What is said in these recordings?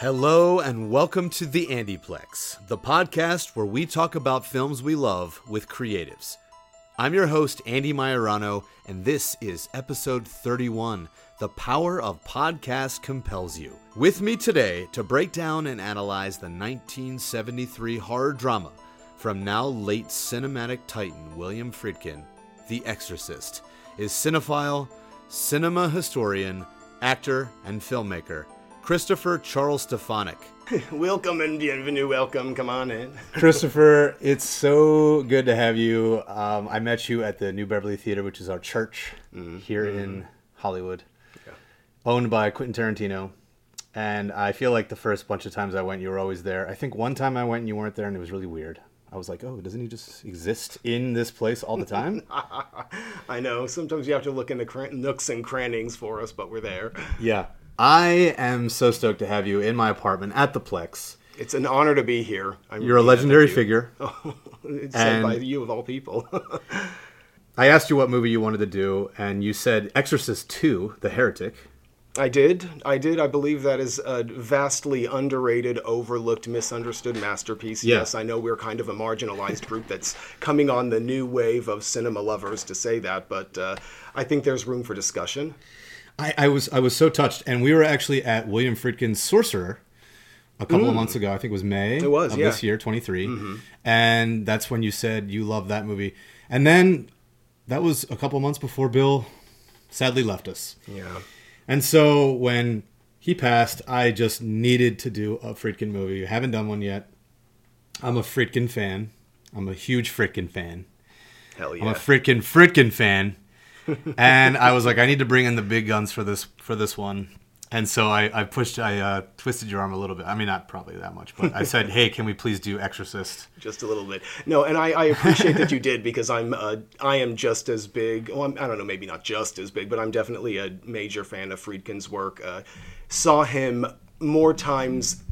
Hello and welcome to the Andyplex, the podcast where we talk about films we love with creatives. I'm your host, Andy Majorano, and this is episode 31 The Power of Podcast Compels You. With me today to break down and analyze the 1973 horror drama from now late cinematic titan William Friedkin, The Exorcist, is cinephile, cinema historian, actor, and filmmaker Christopher Charles Stefanic. welcome and bienvenue. Welcome. Come on in. Christopher, it's so good to have you. Um, I met you at the New Beverly Theater, which is our church mm-hmm. here mm-hmm. in Hollywood, yeah. owned by Quentin Tarantino. And I feel like the first bunch of times I went, you were always there. I think one time I went and you weren't there, and it was really weird. I was like, oh, doesn't he just exist in this place all the time? I know. Sometimes you have to look in the cr- nooks and crannies for us, but we're there. Yeah. I am so stoked to have you in my apartment at the Plex. It's an honor to be here. I'm You're a legendary figure. it's said by you of all people. I asked you what movie you wanted to do, and you said Exorcist 2, The Heretic. I did. I did. I believe that is a vastly underrated, overlooked, misunderstood masterpiece. Yeah. Yes, I know we're kind of a marginalized group that's coming on the new wave of cinema lovers to say that, but uh, I think there's room for discussion. I, I, was I was so touched, and we were actually at William Friedkin's Sorcerer a couple mm. of months ago. I think it was May. It was of yeah. this year, 23, mm-hmm. and that's when you said you loved that movie, and then that was a couple of months before Bill sadly left us. Yeah. And so when he passed, I just needed to do a Friedkin movie. I haven't done one yet. I'm a Friedkin fan. I'm a huge Friedkin fan. Hell yeah. I'm a Friedkin Friedkin fan. And I was like, I need to bring in the big guns for this for this one. And so I, I pushed, I uh, twisted your arm a little bit. I mean, not probably that much, but I said, "Hey, can we please do Exorcist?" Just a little bit. No, and I, I appreciate that you did because I'm, uh, I am just as big. Well, I'm, I do not know, maybe not just as big, but I'm definitely a major fan of Friedkin's work. Uh, saw him more times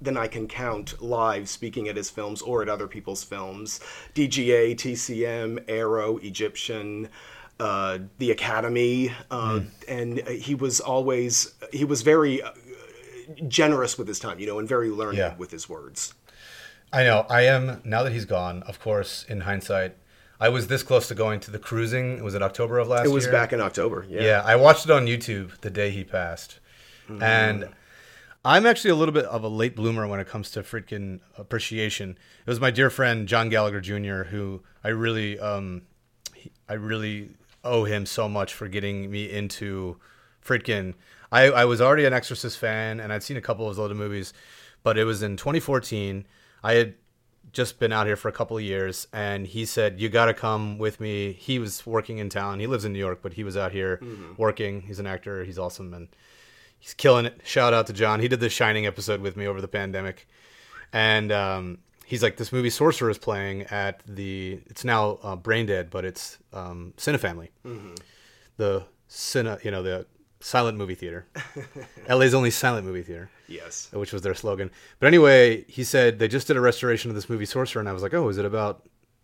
than I can count live speaking at his films or at other people's films. DGA, TCM, Arrow, Egyptian uh, the academy, uh, mm. and he was always he was very uh, generous with his time, you know, and very learned yeah. with his words. I know. I am now that he's gone. Of course, in hindsight, I was this close to going to the cruising. Was it October of last year? It was year? back in October. Yeah. Yeah, I watched it on YouTube the day he passed, mm. and. I'm actually a little bit of a late bloomer when it comes to Friedkin appreciation. It was my dear friend John Gallagher Jr. who I really, um, I really owe him so much for getting me into Friedkin. I, I was already an Exorcist fan and I'd seen a couple of his older movies, but it was in 2014. I had just been out here for a couple of years and he said, You got to come with me. He was working in town. He lives in New York, but he was out here mm-hmm. working. He's an actor. He's awesome and he's killing it. Shout out to John. He did the Shining episode with me over the pandemic. And um, he's like, this movie Sorcerer is playing at the. It's now uh, brain dead, but it's um, Cinefamily, mm-hmm. the cine, you know, the silent movie theater. LA's only silent movie theater. Yes, which was their slogan. But anyway, he said they just did a restoration of this movie Sorcerer, and I was like, oh, is it about?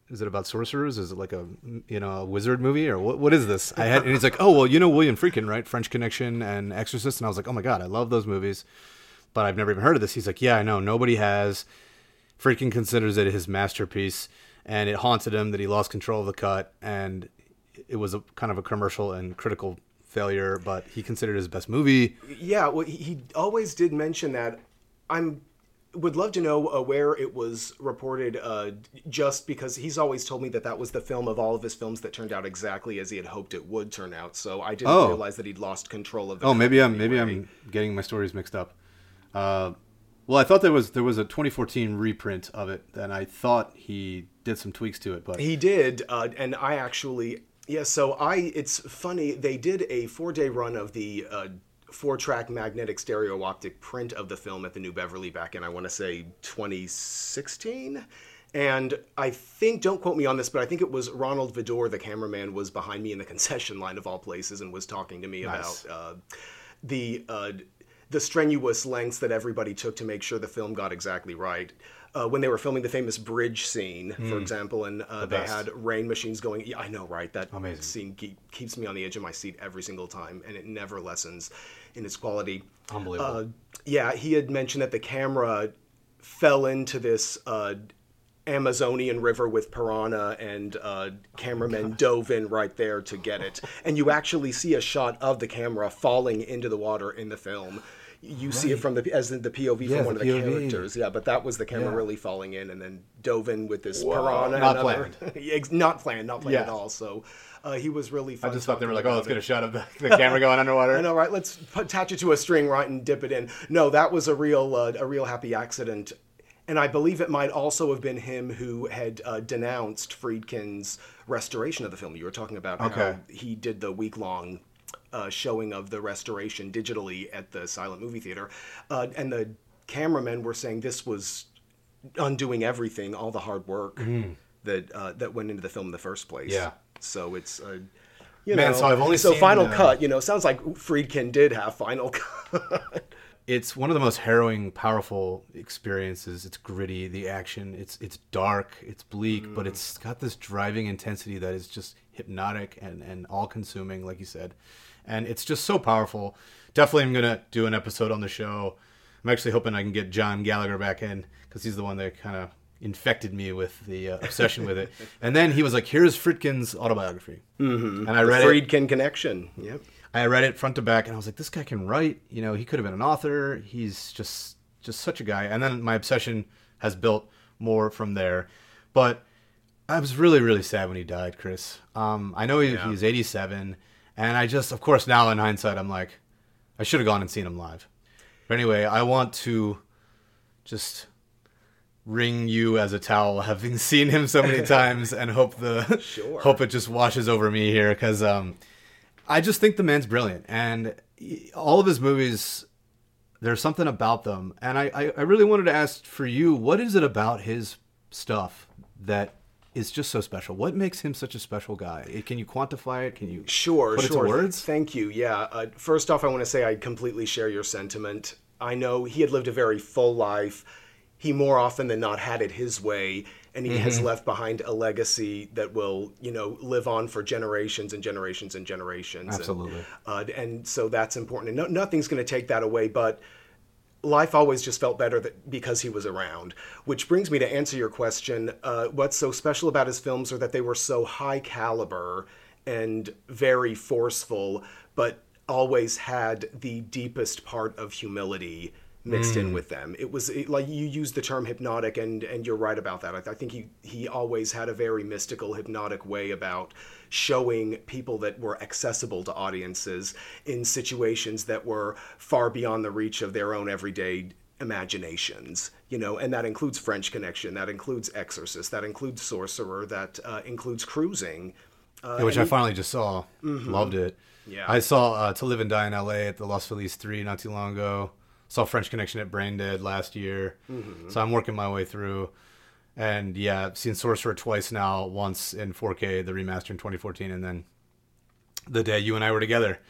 Is it about sorcerers? Is it like a you know a wizard movie or what? What is this? I had and he's like, oh well, you know William Friedkin, right? French Connection and Exorcist, and I was like, oh my god, I love those movies, but I've never even heard of this. He's like, yeah, I know, nobody has Friedkin considers it his masterpiece, and it haunted him that he lost control of the cut, and it was a kind of a commercial and critical failure. But he considered it his best movie. Yeah, well, he always did mention that. I'm would love to know uh, where it was reported uh, just because he's always told me that that was the film of all of his films that turned out exactly as he had hoped it would turn out so i didn't oh. realize that he'd lost control of the oh maybe i'm maybe i'm getting my stories mixed up uh, well, I thought there was there was a 2014 reprint of it, and I thought he did some tweaks to it, but he did, uh, and I actually yeah. So I it's funny they did a four day run of the uh, four track magnetic stereo optic print of the film at the New Beverly back in I want to say 2016. And I think, don't quote me on this, but I think it was Ronald Vidor, the cameraman, was behind me in the concession line of all places and was talking to me nice. about uh, the uh, the strenuous lengths that everybody took to make sure the film got exactly right. Uh, when they were filming the famous bridge scene, mm. for example, and uh, the they had rain machines going. Yeah, I know, right? That Amazing. scene keep, keeps me on the edge of my seat every single time, and it never lessens. in its quality. Unbelievable. Uh, yeah, he had mentioned that the camera fell into this uh, Amazonian river with piranha, and uh, cameramen dove in right there to get it. And you actually see a shot of the camera falling into the water in the film. You see it from the as the POV Yeah, from one the of the POV. characters. Yeah, but that was the camera Yeah. really falling in, and then dove in with this Wow. piranha. Not and other- not planned, not planned Yeah. at all. So uh, he was really. I just thought they were like, oh, let's about get a shot of the, the camera going underwater. I know, right? Let's attach it to a string, right, and dip it in. No, that was a real, uh, a real happy accident, and I believe it might also have been him who had uh, denounced Friedkin's restoration of the film. You were talking about Okay. how he did the week long. Uh, showing of the restoration digitally at the silent movie theater, uh, and the cameramen were saying this was undoing everything, all the hard work that uh, that went into the film in the first place. Mm. Yeah. So it's uh, you Man, know, so I've only so seen, Final uh, Cut. You know, sounds like Friedkin did have Final Cut. it's one of the most harrowing, powerful experiences. It's gritty, the action. It's it's dark, it's bleak, but it's got this driving intensity that is just hypnotic and and all consuming, like you said. And it's just so powerful. Definitely, I'm gonna do an episode on the show. I'm actually hoping I can get John Gallagher back in because he's the one that kind of infected me with the uh, obsession with it. And then he was like, "Here's Friedkin's autobiography," mm-hmm. and I read it. Friedkin connection. Yep. I read it front to back, and I was like, "This guy can write. You know, he could have been an author. He's just just such a guy." And then my obsession has built more from there. But I was really really sad when he died, Chris. Um, I know he, Yeah. he's 87, and I just, of course, now in hindsight, I'm like, I should have gone and seen him live. But anyway, I want to just wring you as a towel, having seen him so many times, and hope the Sure. hope it just washes over me here because um, I just think the man's brilliant, and all of his movies. There's something about them, and I, I, I really wanted to ask for you, what is it about his stuff that is just so special? What makes him such a special guy? Can you quantify it? Can you Sure, put sure. words? Thank you. Yeah. Uh, first off, I want to say I completely share your sentiment. I know he had lived a very full life. He more often than not had it his way, and he has Mm-hmm. left behind a legacy that will, you know, live on for generations and generations and generations. And, Absolutely. uh, and so that's important. And no, nothing's going to take that away, but life always just felt better that, because he was around. Which brings me to answer your question. Uh, what's so special about his films are that they were so high caliber and very forceful, but always had the deepest part of humility mixed in with them. It was it, like you used the term hypnotic, and and you're right about that. I, I think he he always had a very mystical, hypnotic way about showing people that were accessible to audiences in situations that were far beyond the reach of their own everyday imaginations you know and that includes french connection that includes exorcist that includes sorcerer that uh, includes cruising uh, Yeah, which I he- finally just saw. Loved it. Yeah. I saw uh, To Live and Die in L.A. at the Los Feliz 3 not too long ago. Saw French Connection at Brain Dead last year. Mm-hmm. So I'm working my way through. And yeah, I've seen Sorcerer twice now. Once in 4K, the remaster in 2014, and then the day you and I were together.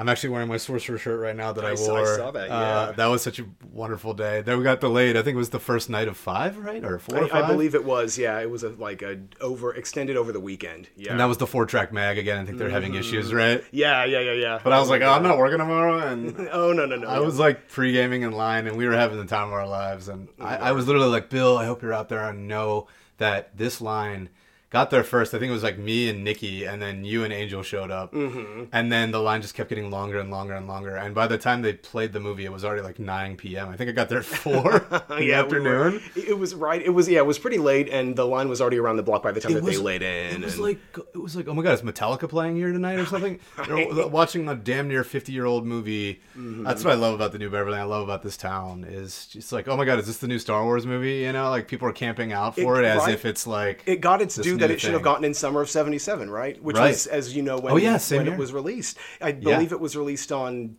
I'm actually wearing my Sorcerer shirt right now that I, I saw- I wore. saw that, Uh, yeah. that was such a wonderful day. Then we got delayed. I think it was the first night of five, right, or four or I, five. I believe it was yeah it was a, like a over extended over the weekend yeah And that was the four track mag again. I think they're having issues, right? yeah yeah yeah yeah But I was like, oh, I'm not working tomorrow, and oh no no no I was like pre gaming in line, and we were having the time of our lives, and I, I was literally like, Bill, I hope you're out there and know that this line got there first. I think it was like me and Nikki, and then you and Angel showed up, mm-hmm. and then the line just kept getting longer and longer and longer. And by the time they played the movie, it was already like 9 p.m. I think I got there at four in the yeah, we were- afternoon. it was right. It was yeah. It was pretty late, and the line was already around the block by the time that they laid in. It was and- like it was like oh my god, is Metallica playing here tonight or something? They're watching a damn near fifty year old movie. Mm-hmm. That's what I love about the New Beverly. I love about this town is just like oh my god, is this the new Star Wars movie? You know, like people are camping out for it, It- as right. if it's like it got its due that it should have gotten in summer of '77, right? Which Right. was, as you know, when, Oh, yeah, when it was released. I Yeah. believe it was released on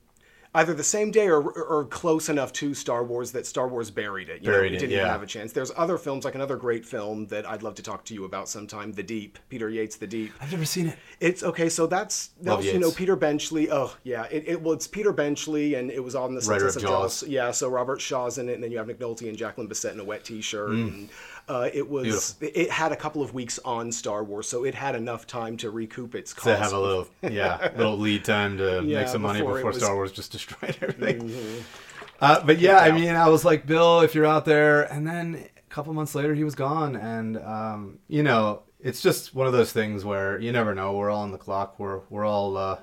either the same day or, or close enough to Star Wars that Star Wars buried it. You Buried know, it, didn't even yeah. have a chance. There's other films, like another great film that I'd love to talk to you about sometime, The Deep, Peter Yates' The Deep. I've never seen it. It's okay, so that's you know Peter Benchley. Oh yeah, it, it well it's Peter Benchley, and it was on the Writer of of Jaws. Yeah, so Robert Shaw's in it, and then you have Nick Nolte and Jacqueline Bisset in a wet T-shirt. Mm. And, uh, it was. Beautiful. it had a couple of weeks on Star Wars, so it had enough time to recoup its cost. To have a little yeah little lead time to Yeah, make some money before before was- Star Wars just destroyed everything. Uh, but yeah, I mean, I was like, Bill, if you're out there, and then a couple months later, he was gone, and um, you know, it's just one of those things where you never know. We're all on the clock. We're we're all uh,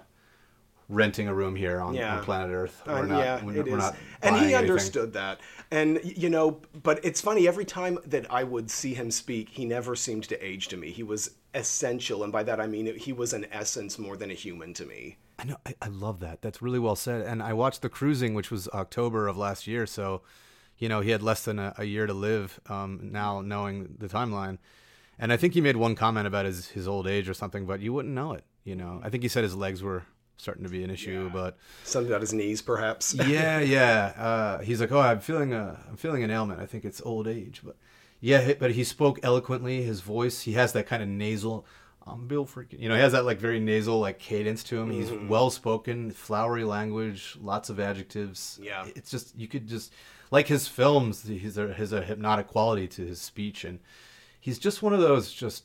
renting a room here on, Yeah. on planet Earth. Uh, We're not, yeah, we're, it we're is. not and he anything. understood that. And you know, but it's funny every time that I would see him speak, he never seemed to age to me. He was essential, and by that I mean he was an essence more than a human to me. I know. I, I love that. That's really well said. And I watched the cruising, which was October of last year. So, you know, he had less than a, a year to live. Um, now knowing the timeline, and I think he made one comment about his his old age or something, but you wouldn't know it. You know, I think he said his legs were starting to be an issue, but Something about his knees, perhaps. yeah, yeah. Uh, he's like, oh, I'm feeling a, I'm feeling an ailment. I think it's old age, but yeah. But he spoke eloquently. His voice, he has that kind of nasal. I'm Bill Friedkin. You know, he has that like very nasal like cadence to him. He's well spoken, flowery language, lots of adjectives. Yeah. it's just you could just like his films. He's a has a hypnotic quality to his speech, and he's just one of those just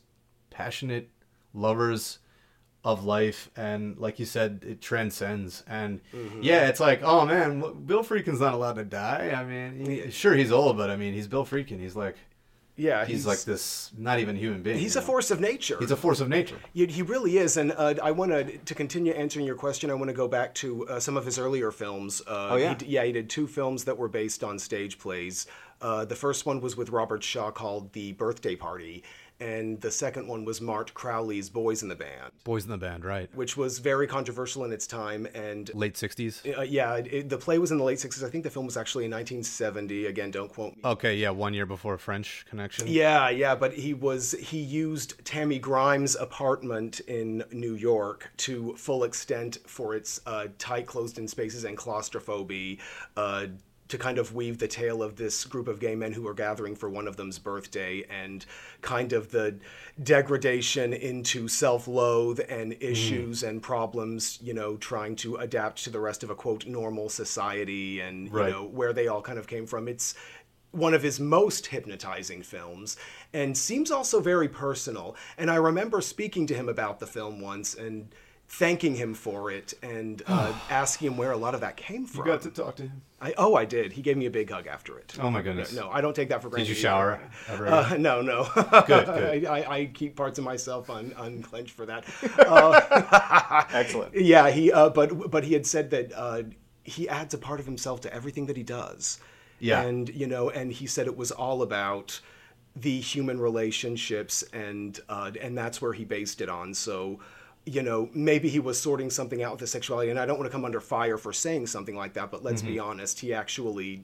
passionate lovers of life and like you said it transcends and yeah it's like oh man bill Friedkin's not allowed to die i mean he, sure he's old but i mean he's bill freakin he's like Yeah, he's, like this not even human being He's a know? force of nature. he's a force of nature He he really is, and uh, I want to to continue answering your question. I want to go back to uh, some of his earlier films. Uh, Oh, yeah. he, yeah. He did two films that were based on stage plays. Uh, the first one was with Robert Shaw called The Birthday Party, and the second one was Mart Crowley's Boys in the Band, boys in the band right which was very controversial in its time. And late 60s uh, yeah, it, the play was in the late '60s. I think the film was actually in 1970. Again, don't quote me. okay yeah one year before french connection Yeah, yeah, but he was he used Tammy Grimes' apartment in New York to full extent for its uh, tight, closed-in spaces and claustrophobia. Uh, to kind of weave the tale of this group of gay men who are gathering for one of them's birthday and kind of the degradation into self-loathe and mm. issues and problems, you know, trying to adapt to the rest of a quote normal society and you know where they all kind of came from. It's one of his most hypnotizing films and seems also very personal. And I remember speaking to him about the film once and thanking him for it and uh, asking him where a lot of that came from. You got to talk to him I, oh, I did. He gave me a big hug after it. Oh my goodness. No, I don't take that for granted. Did you shower ever? Uh, no, no. Good, good. I, I, I keep parts of myself un, unclenched for that. Excellent. Yeah, he. Uh, but but he had said that uh, he adds a part of himself to everything that he does. Yeah. And you know, and he said it was all about the human relationships, and uh, and that's where he based it on. So. You know, maybe he was sorting something out with his sexuality, and I don't want to come under fire for saying something like that. But let's be Mm-hmm. honest, he actually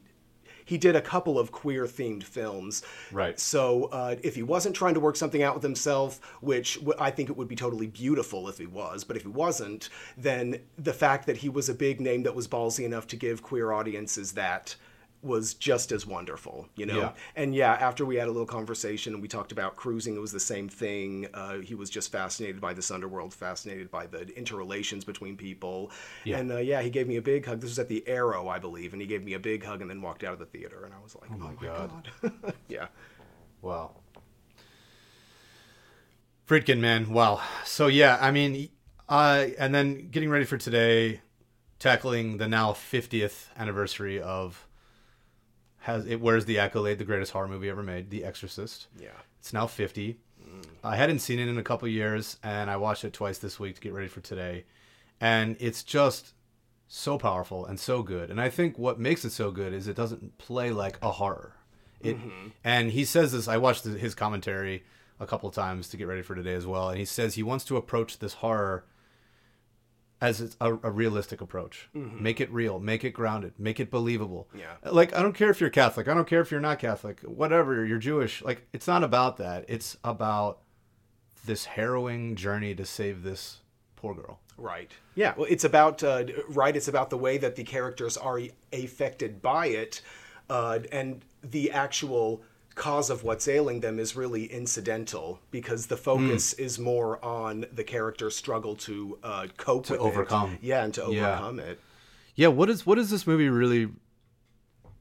he did a couple of queer themed films. Right. So uh, if he wasn't trying to work something out with himself, which w- I think it would be totally beautiful if he was, but if he wasn't, then the fact that he was a big name that was ballsy enough to give queer audiences that was just as wonderful, you know? Yeah. And yeah, after we had a little conversation and we talked about cruising, it was the same thing. Uh, he was just fascinated by this underworld, fascinated by the interrelations between people. Yeah. And uh, yeah, he gave me a big hug. This was at the Arrow, I believe, and he gave me a big hug and then walked out of the theater. And I was like, oh my, God. God. yeah. Wow. Friedkin, man. Wow. So yeah, I mean, uh, and then getting ready for today, tackling the now 50th anniversary of has it wears the accolade, the greatest horror movie ever made, The Exorcist. Yeah. It's now 50. Mm. I hadn't seen it in a couple years, and I watched it twice this week to get ready for today, and it's just so powerful and so good. And I think what makes it so good is it doesn't play like a horror. It mm-hmm. and he says this. I watched his commentary a couple times to get ready for today as well, and he says he wants to approach this horror as it's a, a realistic approach. Make it real, make it grounded, make it believable. Yeah. Like I don't care if you're Catholic, I don't care if you're not Catholic, whatever, you're Jewish. Like it's not about that. It's about this harrowing journey to save this poor girl. Right. Yeah. Well, it's about uh, right. It's about the way that the characters are affected by it, uh, and the actual cause of what's ailing them is really incidental because the focus Hmm. is more on the character's struggle to uh, cope To with overcome. It. Yeah, and to Yeah. overcome it. Yeah, what is what does this movie really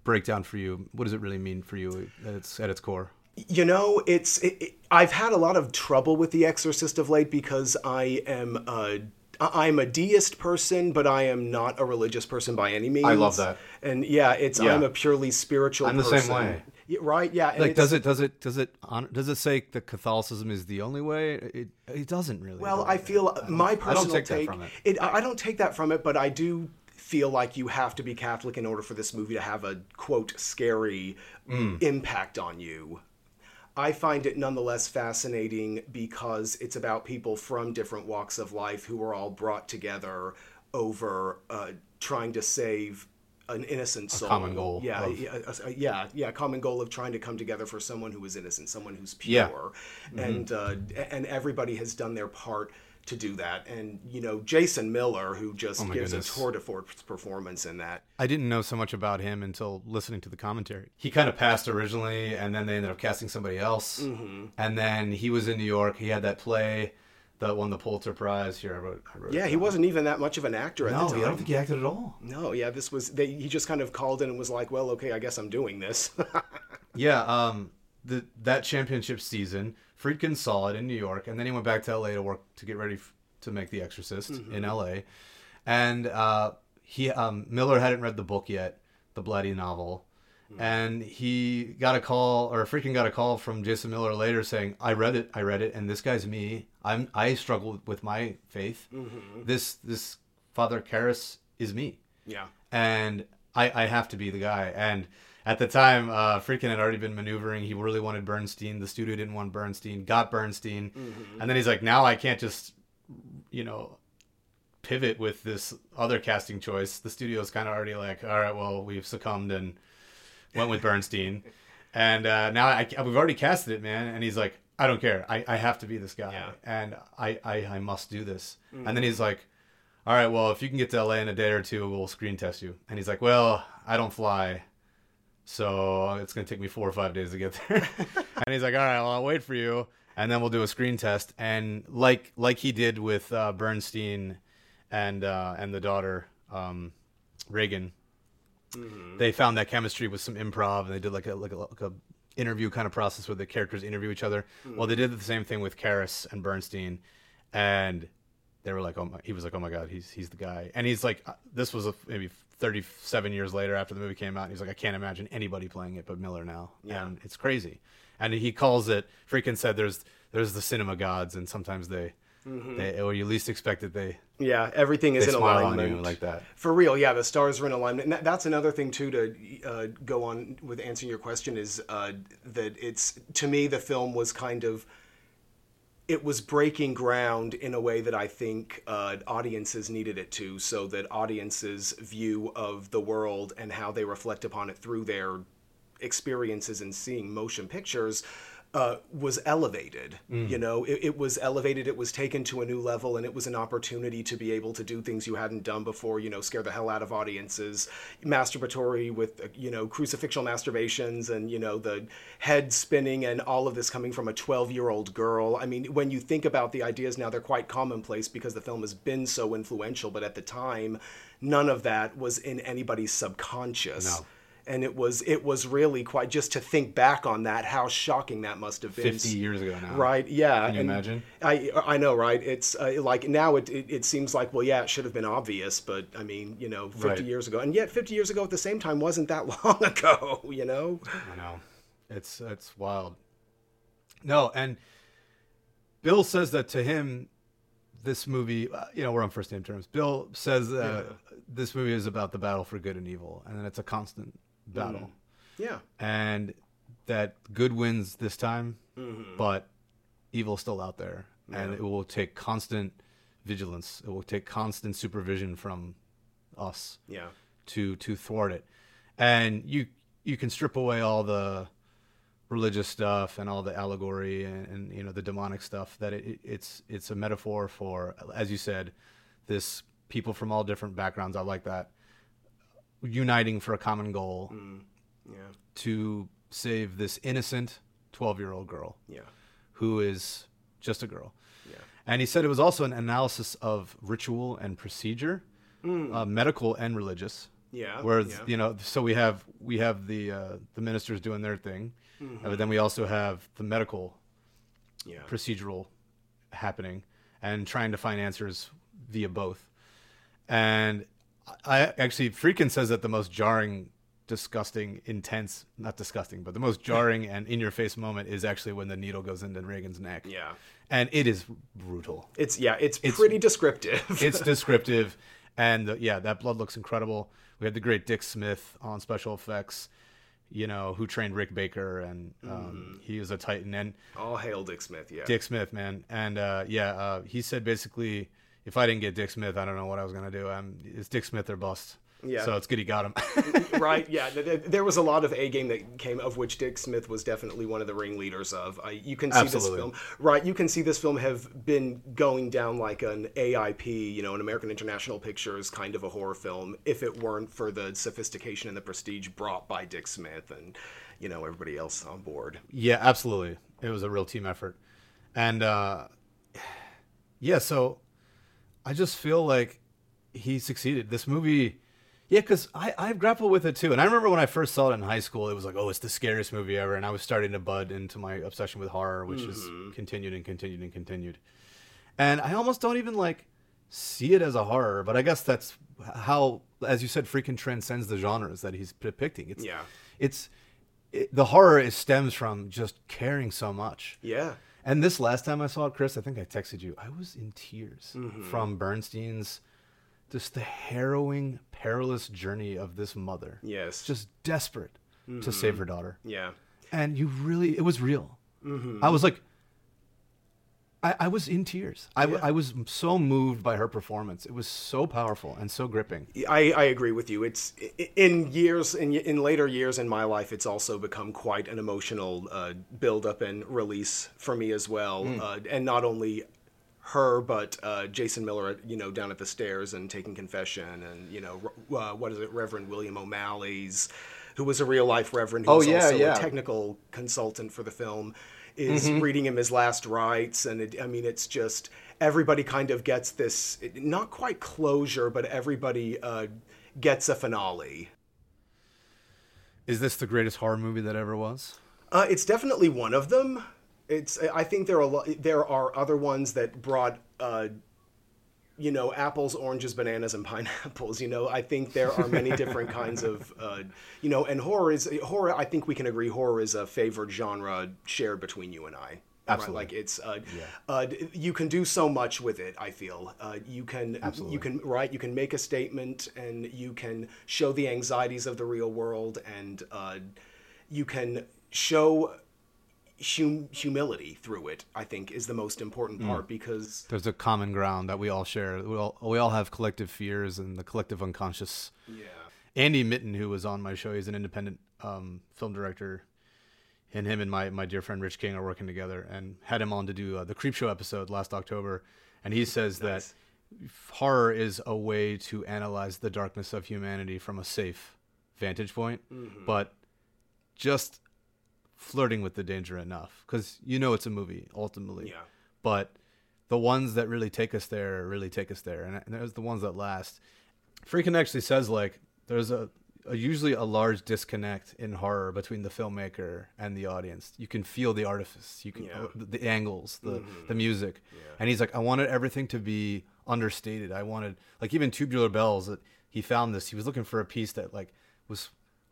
break down for you? What does it really mean for you at its at its core? You know, it's. It, it, I've had a lot of trouble with The Exorcist of late because I am. I- I'm a deist person, but I am not a religious person by any means. I love that. And yeah, it's Yeah. I'm a purely spiritual. I'm the same way. Right? Yeah. Like, does it does it does it does it say that Catholicism is the only way? It it doesn't really. Well. I feel my personal take that take. from it. I I don't take that from it, but I do feel like you have to be Catholic in order for this movie to have a quote scary Mm. impact on you. I find it nonetheless fascinating because it's about people from different walks of life who are all brought together over uh, trying to save an innocent soul. common goal Yeah, of- yeah, a- a- yeah, yeah. Common goal of trying to come together for someone who is innocent, someone who's Yeah. pure, and uh, and everybody has done their part to do that. And you know, Jason Miller, who just Oh gives goodness. a tour de force performance in that. I didn't know so much about him until listening to the commentary. He kind of passed originally, and then they ended up casting somebody else. Mm-hmm. And then he was in New York. He had that play that won the Pulitzer Prize. Here, I wrote. I wrote Yeah, he wasn't even that much of an actor at No, the time. I don't think he acted at all. No, yeah, this was they, he just kind of called in and was like, "Well, okay, I guess I'm doing this." Yeah, um, the that championship season, Friedkin saw it in New York, and then he went back to LA to work to get ready f- to make The Exorcist in LA, and uh, he um, Miller hadn't read the book yet, the Blatty novel, and he got a call or Friedkin got a call from Jason Miller later saying, "I read it, I read it, and this guy's me. I'm I struggle with my faith. This this Father Karras is me." yeah, and I, I have to be the guy. And at the time, uh, had already been maneuvering. He really wanted Burstyn. The studio didn't want Burstyn. Got Burstyn, and then he's like, now I can't just, you know, pivot with this other casting choice. The studio's kind of already like, all right, well, we've succumbed and went with Burstyn, and uh, now I, we've already casted it, man. And he's like, I don't care. I, I have to be this guy, Yeah. and I, I I must do this. And then he's like all right, well, if you can get to LA in a day or two, we'll screen test you. And he's like, well, I don't fly. So it's going to take me four or five days to get there. and he's like, all right, well, I'll wait for you. And then we'll do a screen test. And like, like he did with uh, Burstyn and, uh, and the daughter, um, Regan, they found that chemistry with some improv and they did like a, like a, like a interview kind of process where the characters interview each other. Well, they did the same thing with Karras and Burstyn. And they were like, oh my, he was like, oh my god, he's he's the guy, and he's like, uh, this was a, maybe thirty seven years later after the movie came out, and he's like, I can't imagine anybody playing it but Miller now, Yeah. and it's crazy, and he calls it. Friedkin said, there's there's the cinema gods, and sometimes they, they or you least expect it, they yeah. Everything is in alignment like that. For real, yeah, the stars are in alignment. And that, that's another thing too to uh, go on with answering your question is uh, that it's to me the film was kind of it was breaking ground in a way that I think uh, audiences needed it to, so that audiences' view of the world and how they reflect upon it through their experiences in seeing motion pictures uh, was elevated. You know, it, it was elevated, it was taken to a new level, and it was an opportunity to be able to do things you hadn't done before, you know, scare the hell out of audiences, masturbatory with, uh, you know, crucifixial masturbations and, you know, the head spinning and all of this coming from a 12 year old girl. I mean, when you think about the ideas now, they're quite commonplace because the film has been so influential, but at the time, none of that was in anybody's subconscious No. And it was it was really quite just to think back on that how shocking that must have been Fifty years ago now, right yeah Can you and imagine? i i know right it's uh, like now it, it it seems like well yeah it should have been obvious but i mean you know 50 Right. years ago and yet 50 years ago at the same time wasn't that long ago you know I know. It's it's wild. No, and Bill says that to him, this movie, uh, you know, we're on first name terms. Bill says uh, this movie is about the battle for good and evil, and then it's a constant battle, yeah. And that good wins this time, Mm-hmm. but evil's still out there, and it will take constant vigilance. It will take constant supervision from us yeah. to to thwart it. And you you can strip away all the religious stuff and all the allegory and, and you know the demonic stuff that it, it- it's it's a metaphor for as you said this people from all different backgrounds. I like that uniting for a common goal yeah. to save this innocent 12 year old girl yeah. who is just a girl. Yeah. And he said it was also an analysis of ritual and procedure uh, medical and religious. Yeah Whereas yeah. you know, so we have we have the uh, the ministers doing their thing, uh, but then we also have the medical yeah. procedural happening and trying to find answers via both. And I actually Friedkin says that the most jarring, disgusting, intense, not disgusting, but the most jarring and in your face moment is actually when the needle goes into Regan's neck. Yeah. And it is brutal. It's yeah, it's, pretty descriptive. It's descriptive. And uh, yeah, that blood looks incredible. We had the great Dick Smith on special effects, you know, who trained Rick Baker, and um, he was a titan. And All hail Dick Smith, yeah. Dick Smith, man. And uh, yeah, uh, he said basically, if I didn't get Dick Smith, I don't know what I was gonna do. I'm, it's Dick Smith or bust. Yeah. So it's good he got him. right, yeah. th- th- There was a lot of A game that came, of which Dick Smith was definitely one of the ringleaders of. Uh, you can see Absolutely. this film, right? You can see this film have been going down like an AIP, you know, an American International Pictures kind of a horror film, if it weren't for the sophistication and the prestige brought by Dick Smith and, you know, everybody else on board. Yeah, absolutely. It was a real team effort. And uh yeah, so I just feel like he succeeded. This movie yeah, because I, I've grappled with it too. And I remember when I first saw it in high school, it was like, oh, it's the scariest movie ever. And I was starting to bud into my obsession with horror, which has mm-hmm. continued and continued and continued. And I almost don't even like see it as a horror, but I guess that's how, as you said, Friedkin transcends the genres that he's depicting. It's, Yeah. It's, it, the horror is stems from just caring so much. Yeah. And this last time I saw it, Chris, I think I texted you. I was in tears Mm-hmm. from Burstyn's just the harrowing, perilous journey of this mother. Yes. Just desperate Mm-hmm. to save her daughter. yeah. And you really, it was real. Mm-hmm. I was like, I, I was in tears. I, Yeah. I was so moved by her performance. It was so powerful and so gripping. I, I agree with you. It's in years in in later years in my life, it's also become quite an emotional uh, build up and release for me as well. Uh, and not only her, but uh, Jason Miller, you know, down at the stairs and taking confession, and you know, uh, what is it, Reverend William O'Malley's, who was a real life reverend, who Oh, was yeah, also yeah. a technical consultant for the film, is Mm-hmm. reading him his last rites, and it, I mean, it's just everybody kind of gets this, not quite closure, but everybody uh, gets a finale. Is this the greatest horror movie that ever was? Uh, it's definitely one of them. It's. I think there are there are other ones that brought, uh, you know, apples, oranges, bananas, and pineapples. You know, I think there are many different kinds of, uh, you know, and horror is horror. I think we can agree horror is a favored genre shared between you and I. Absolutely. Right? Like it's, uh, uh, you can do so much with it. I feel uh, you can, Absolutely. you can, right? You can make a statement, and you can show the anxieties of the real world, and uh, you can show hum- humility through it. I think is the most important part because There's a common ground that we all share. We all, we all have collective fears and the collective unconscious. yeah, Andy Mitten, who was on my show, he's an independent um, film director, and him and my, my dear friend Rich King are working together, and had him on to do uh, the Creep Show episode last October, and he says Nice. that horror is a way to analyze the darkness of humanity from a safe vantage point, Mm-hmm. but just flirting with the danger enough, because you know it's a movie ultimately, Yeah. but the ones that really take us there really take us there, and, and there's the ones that last. Friedkin actually says like there's a, a usually a large disconnect in horror between the filmmaker and the audience. You can feel the artifice, you can Yeah. uh, the, the angles, the the music, and he's like, I wanted everything to be understated. I wanted like even Tubular Bells. That he found this. He was looking for a piece that like was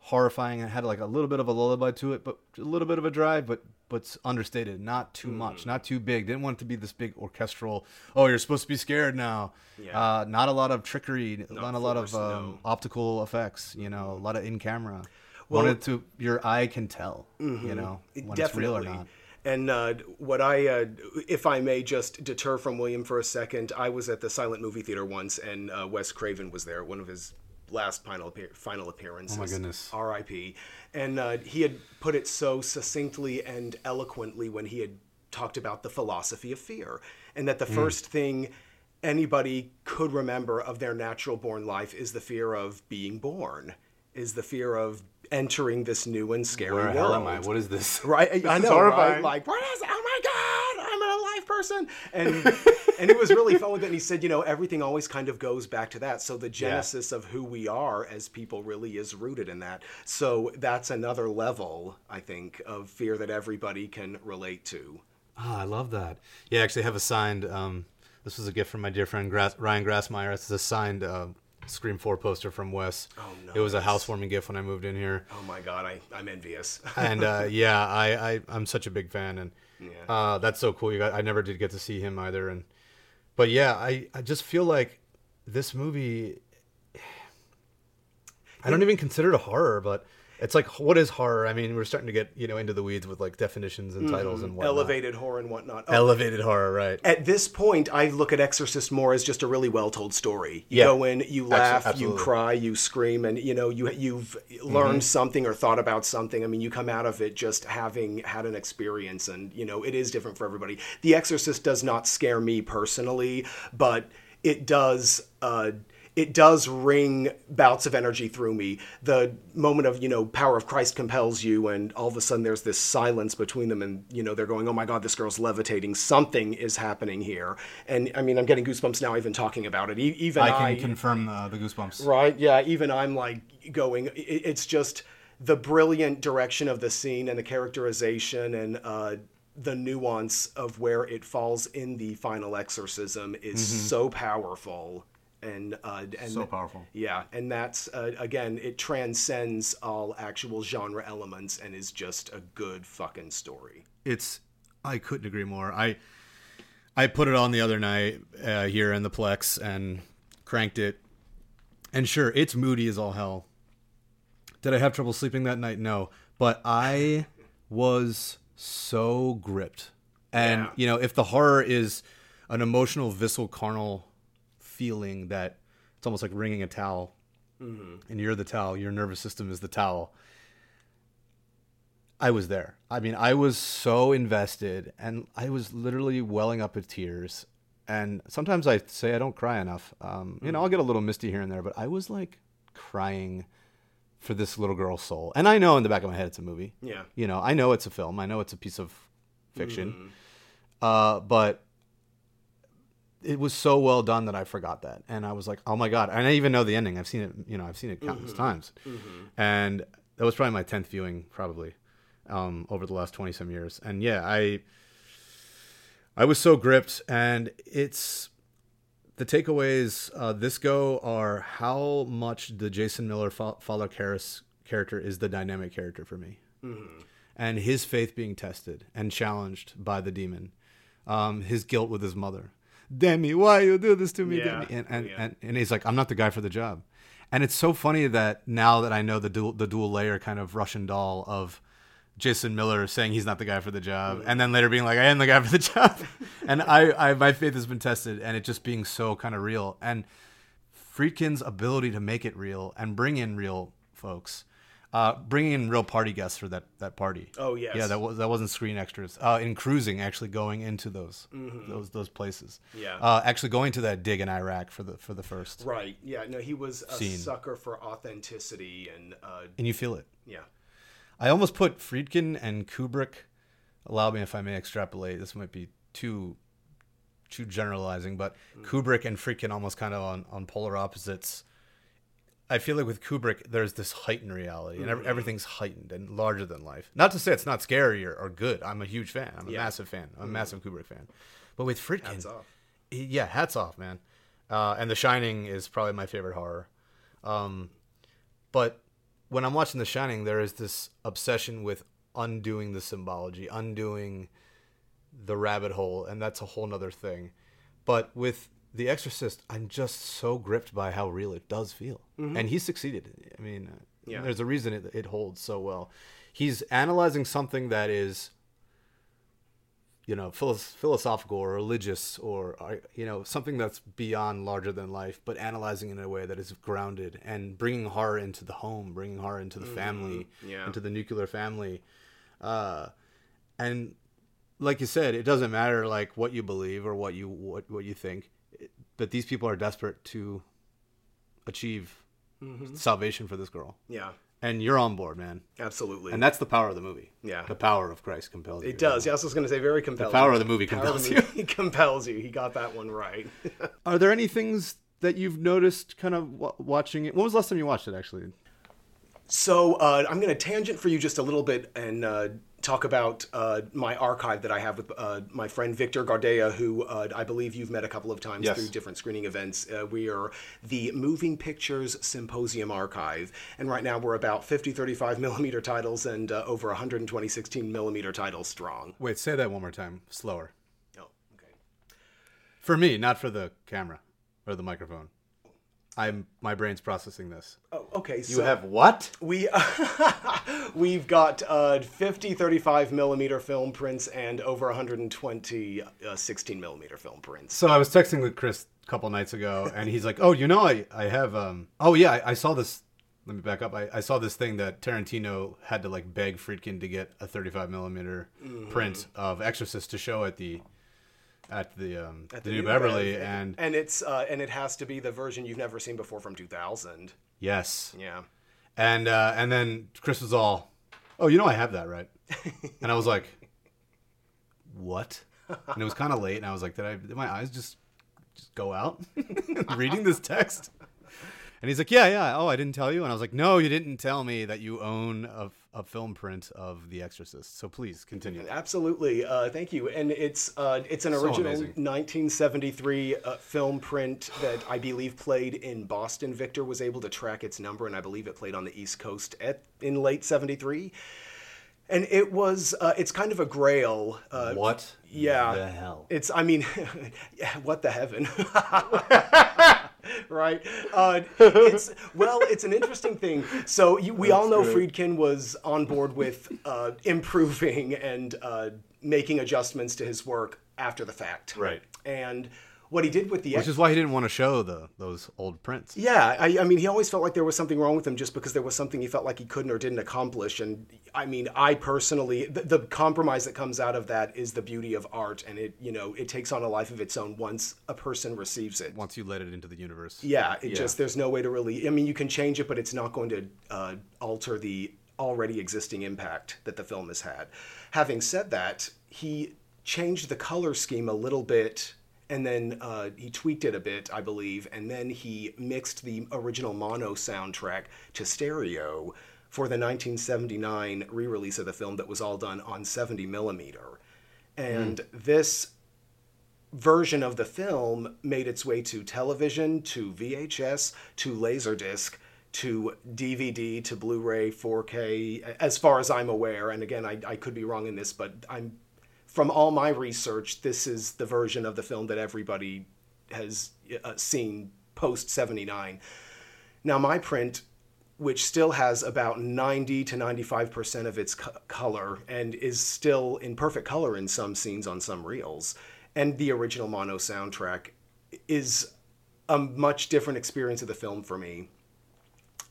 horrifying and had like a little bit of a lullaby to it, but a little bit of a drive, but but understated, not too much, not too big. Didn't want it to be this big orchestral. Oh, you're supposed to be scared now. Yeah. Uh, not a lot of trickery, not a lot of um, no. Mm-hmm. optical effects. You know, a lot of in camera. Well- Mm-hmm. Wanted to your eye can tell. You know when it's real or not. And uh, what I, uh, if I may just deter from William for a second, I was at the Silent Movie Theater once, and uh, Wes Craven was there, one of his last final appear- final appearances. Oh my goodness. R.I.P. And uh, he had put it so succinctly and eloquently when he had talked about the philosophy of fear, and that the first thing anybody could remember of their natural born life is the fear of being born, is the fear of entering this new and scary Where world. hell am I? What is this? Right, I is know, right? Like, what is? Oh my God, I'm an alive person, and and it was really fun with it. And he said, you know, everything always kind of goes back to that. So the genesis of who we are as people really is rooted in that. So that's another level, I think, of fear that everybody can relate to. Ah, I love that. Yeah, I actually have a signed um, this was a gift from my dear friend Grass, Ryan Grassmeyer. It's a signed uh, Scream 4 poster from Wes. Oh, no! It was a housewarming gift when I moved in here. Oh my god, I, I'm envious. and uh, yeah, I, I I'm such a big fan, and Yeah. uh, that's so cool. You got, I never did get to see him either, and but yeah, I I just feel like this movie. I don't even consider it a horror, but it's like what is horror? I mean, we're starting to get you know into the weeds with like definitions and titles and whatnot. Elevated horror and whatnot. Oh, elevated horror, right? at this point, I look at Exorcist more as just a really well told story. You Yeah. go in, you laugh, you cry, you scream, and you know you you've learned something or thought about something. I mean, you come out of it just having had an experience, and you know it is different for everybody. The Exorcist does not scare me personally, but it does. Uh, it does ring bouts of energy through me. The moment of, you know, power of Christ compels you, and all of a sudden there's this silence between them, and, you know, they're going, oh my God, this girl's levitating. Something is happening here. And I mean, I'm getting goosebumps now, even talking about it. Even I. Can confirm the, the goosebumps. Right? Yeah, even I'm like going, i- it's just the brilliant direction of the scene and the characterization and, uh, the nuance of where it falls in the final exorcism is so powerful and uh, and So powerful. yeah, and that's uh, again, it transcends all actual genre elements and is just a good fucking story. it's I couldn't agree more. I I put it on the other night uh, here in the Plex and cranked it, and sure, it's moody as all hell. Did I have trouble sleeping that night? No, but I was so gripped, and Yeah. you know, if the horror is an emotional, visceral, carnal feeling that it's almost like wringing a towel, and you're the towel, your nervous system is the towel. I was there. I mean, I was so invested and I was literally welling up with tears. And sometimes I say I don't cry enough. Um, you know, I'll get a little misty here and there, but I was like crying for this little girl's soul. And I know in the back of my head it's a movie. Yeah. You know, I know it's a film. I know it's a piece of fiction. Uh, but it was so well done that I forgot that. And I was like, oh my God. And I even know the ending. I've seen it, you know, I've seen it countless times. And that was probably my 10th viewing, probably, um, over the last 20 some years. And yeah, I, I was so gripped. And it's, the takeaways uh, this go are how much the Jason Miller Fa- Father Karras character is the dynamic character for me, and his faith being tested and challenged by the demon, um, his guilt with his mother, Demi, why you do this to me, Yeah. Demi? And and, Yeah. and and he's like, I'm not the guy for the job, and it's so funny that now that I know the dual the dual layer kind of Russian doll of Jason Miller saying he's not the guy for the job, mm-hmm. and then later being like, I am the guy for the job. and I, I, my faith has been tested, and it just being so kind of real. And Friedkin's ability to make it real and bring in real folks, uh, bringing in real party guests for that, that party. Oh, yes. yeah, that was that wasn't screen extras. Uh, in cruising, actually going into those those those places. Yeah. uh, actually going to that dig in Iraq for the for the first, Right. Yeah. No, he was a Scene. sucker for authenticity and uh, and you feel it. yeah. I almost put Friedkin and Kubrick. Allow me if I may extrapolate. This might be too too generalizing, but Kubrick and Friedkin almost kind of on, on polar opposites. I feel like with Kubrick, there's this heightened reality, and ev- everything's heightened and larger than life. Not to say it's not scary or, or good. I'm a huge fan. I'm a Yeah. massive fan. I'm a massive Kubrick fan. But with Friedkin, Hats off. yeah, hats off, man. Uh, and The Shining is probably my favorite horror. Um, but when I'm watching The Shining, there is this obsession with undoing the symbology, undoing the rabbit hole, and that's a whole nother thing. But with The Exorcist, I'm just so gripped by how real it does feel, and he succeeded. I mean, uh, Yeah. there's a reason it, it holds so well. He's analyzing something that is you know philosophical or religious or uh, you know something that's beyond larger than life but analyzing it in a way that is grounded and bringing horror into the home bringing horror into the family yeah. into the nuclear family uh, and like you said it doesn't matter like what you believe or what you what, what you think It- but these people are desperate to achieve salvation for this girl Yeah. and you're on board man Absolutely. and that's the power of the movie Yeah. the power of christ compels you it does. Yeah, I was going to say very compelling. The power of the movie Power compels the movie compels you. He got that one right. Are there any things that you've noticed kind of watching it? When was the last time you watched it, actually? So uh, I'm going to tangent for you just a little bit and uh, talk about uh, my archive that I have with uh, my friend Victor Gardea, who uh, I believe you've met a couple of times Yes. through different screening events. Uh, we are the Moving Pictures Symposium Archive, and right now we're about 50 35 millimeter titles and uh, over 120 16 millimeter titles strong. Wait, say that one more time, slower. Oh, okay. For me, not for the camera or the microphone. I'm my brain's processing this. Oh, okay. You So have what? we we've got uh, 50 35 millimeter film prints and over 120 uh, 16 millimeter film prints. So I was texting with Chris a couple nights ago, and he's like, "Oh, you know, I I have um. Oh yeah, I, I saw this. Let me back up. I, I saw this thing that Tarantino had to like beg Friedkin to get a 35 millimeter Mm-hmm. print of Exorcist to show at the at the um At the, New Beverly, Bev. and and it's uh, and it has to be the version you've never seen before from 2000. yes, Yeah. and uh, and then Chris was all, "Oh, you know, I have that, right?" and I was like, "What?" And it was kind of late, and I was like, "Did I? Did my eyes just just go out reading this text?" And he's like, "Yeah, yeah. Oh, I didn't tell you." And I was like, "No, you didn't tell me that you own a, a film print of The Exorcist. So please continue." Absolutely, uh, thank you. And it's uh, it's an original amazing. 1973 uh, film print that I believe played in Boston. Victor was able to track its number, and I believe it played on the East Coast at in late '73. And it was uh, it's kind of a grail. Uh, What? yeah, The hell? It's I mean, what the heaven. right? Uh, it's well, it's an interesting thing. So you, we all know great. Friedkin was on board with uh, improving and uh, making adjustments to his work after the fact. Right. And what he did with the Which is why he didn't want to show the those old prints. yeah, I, I mean, he always felt like there was something wrong with him just because there was something he felt like he couldn't or didn't accomplish. And I mean, I personally, the, the compromise that comes out of that is the beauty of art, and it, you know, it takes on a life of its own once a person receives it. Once you let it into the universe. Yeah, it just there's no way to really. I mean, you can change it, but it's not going to uh, alter the already existing impact that the film has had. Having said that, he changed the color scheme a little bit. And then uh, he tweaked it a bit, I believe, and then he mixed the original mono soundtrack to stereo for the 1979 re-release of the film that was all done on 70 millimeter. And this version of the film made its way to television, to VHS, to Laserdisc, to DVD, to Blu-ray, 4K, as far as I'm aware. And again, I, I could be wrong in this, but I'm from all my research, this is the version of the film that everybody has uh, seen post 79. Now, my print, which still has about 90 to 95% of its co- color and is still in perfect color in some scenes on some reels, and the original mono soundtrack is a much different experience of the film for me.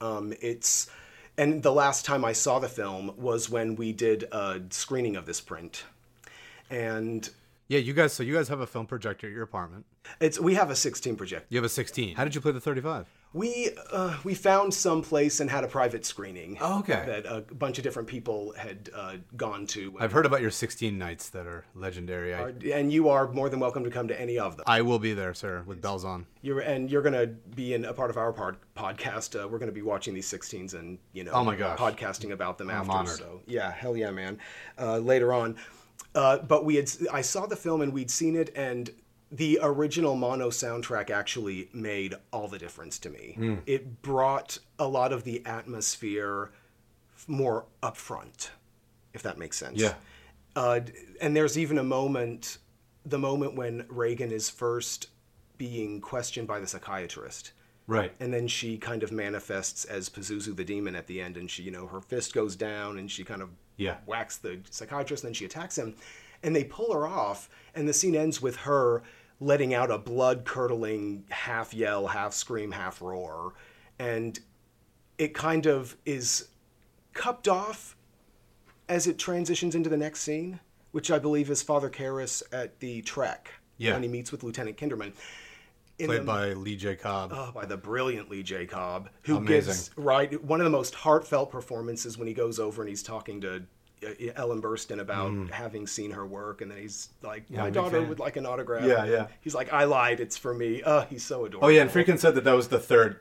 Um, it's and the last time I saw the film was when we did a screening of this print, and Yeah, you guys. So you guys have a film projector at your apartment. it's we have a 16 projector. You have a 16. How did you play the 35? We uh, we found some place and had a private screening. Oh, okay. That a bunch of different people had uh, gone to. I've heard about your 16 nights that are legendary. I, and you are more than welcome to come to any of them. I will be there, sir, with bells on. You're and you're gonna be in a part of our pod, podcast. Uh, we're gonna be watching these 16s and you know, Oh my gosh. podcasting about them after. honored. So yeah, hell yeah, man. Uh, later on, uh, but we had I saw the film and we'd seen it and. The original mono soundtrack actually made all the difference to me. Hmm. It brought a lot of the atmosphere more upfront, if that makes sense. Yeah. Uh, and there's even a moment, the moment when Regan is first being questioned by the psychiatrist. Right. And then she kind of manifests as Pazuzu the demon at the end, and she, you know, her fist goes down, and she kind of Yeah. whacks the psychiatrist, and then she attacks him, and they pull her off, and the scene ends with her letting out a blood curdling half yell, half scream, half roar, and it kind of is cupped off as it transitions into the next scene, which I believe is Father Karras at the Trek Yeah. when he meets with Lieutenant Kinderman. Played the- by Lee J. Cobb. Oh, by the brilliant Lee J. Cobb, who Amazing. gives right one of the most heartfelt performances when he goes over and he's talking to uh, Ellen Burstyn about having seen her work, and then he's like, "My Mm. daughter would like an autograph." Yeah, yeah. He's like, "I lied. It's for me." Oh, he's so adorable. Oh yeah, and Friedkin said that that was the third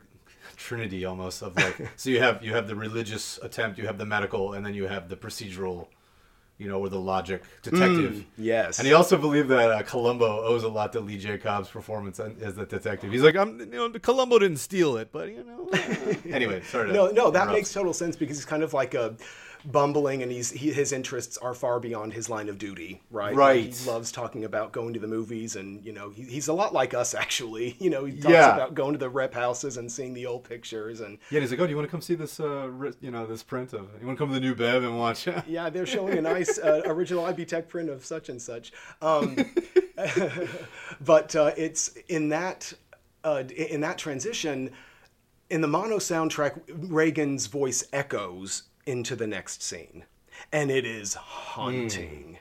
trinity almost of like. so you have you have the religious attempt, you have the medical, and then you have the procedural you know, or the logic detective. yes. And he also believed that uh, Columbo owes a lot to Lee J. Cobb's performance as the detective. He's like, I'm, you know, Columbo didn't steal it, but you know. anyway, sorry. No, no, that makes total sense because he's kind of like a bumbling, and he's he, his interests are far beyond his line of duty, right? Right. He loves talking about going to the movies, and you know, he, he's a lot like us actually. You know, he talks Yeah. about going to the rep houses and seeing the old pictures, and Yeah, he's like, oh, do you want to come see this, uh, you know, this print of? You want to come to the new Bev and watch? yeah, they're showing a nice uh, original IB Tech print of such and such. Um, but uh, it's in that uh, in that transition in the mono soundtrack, Regan's voice echoes into the next scene, and it is haunting.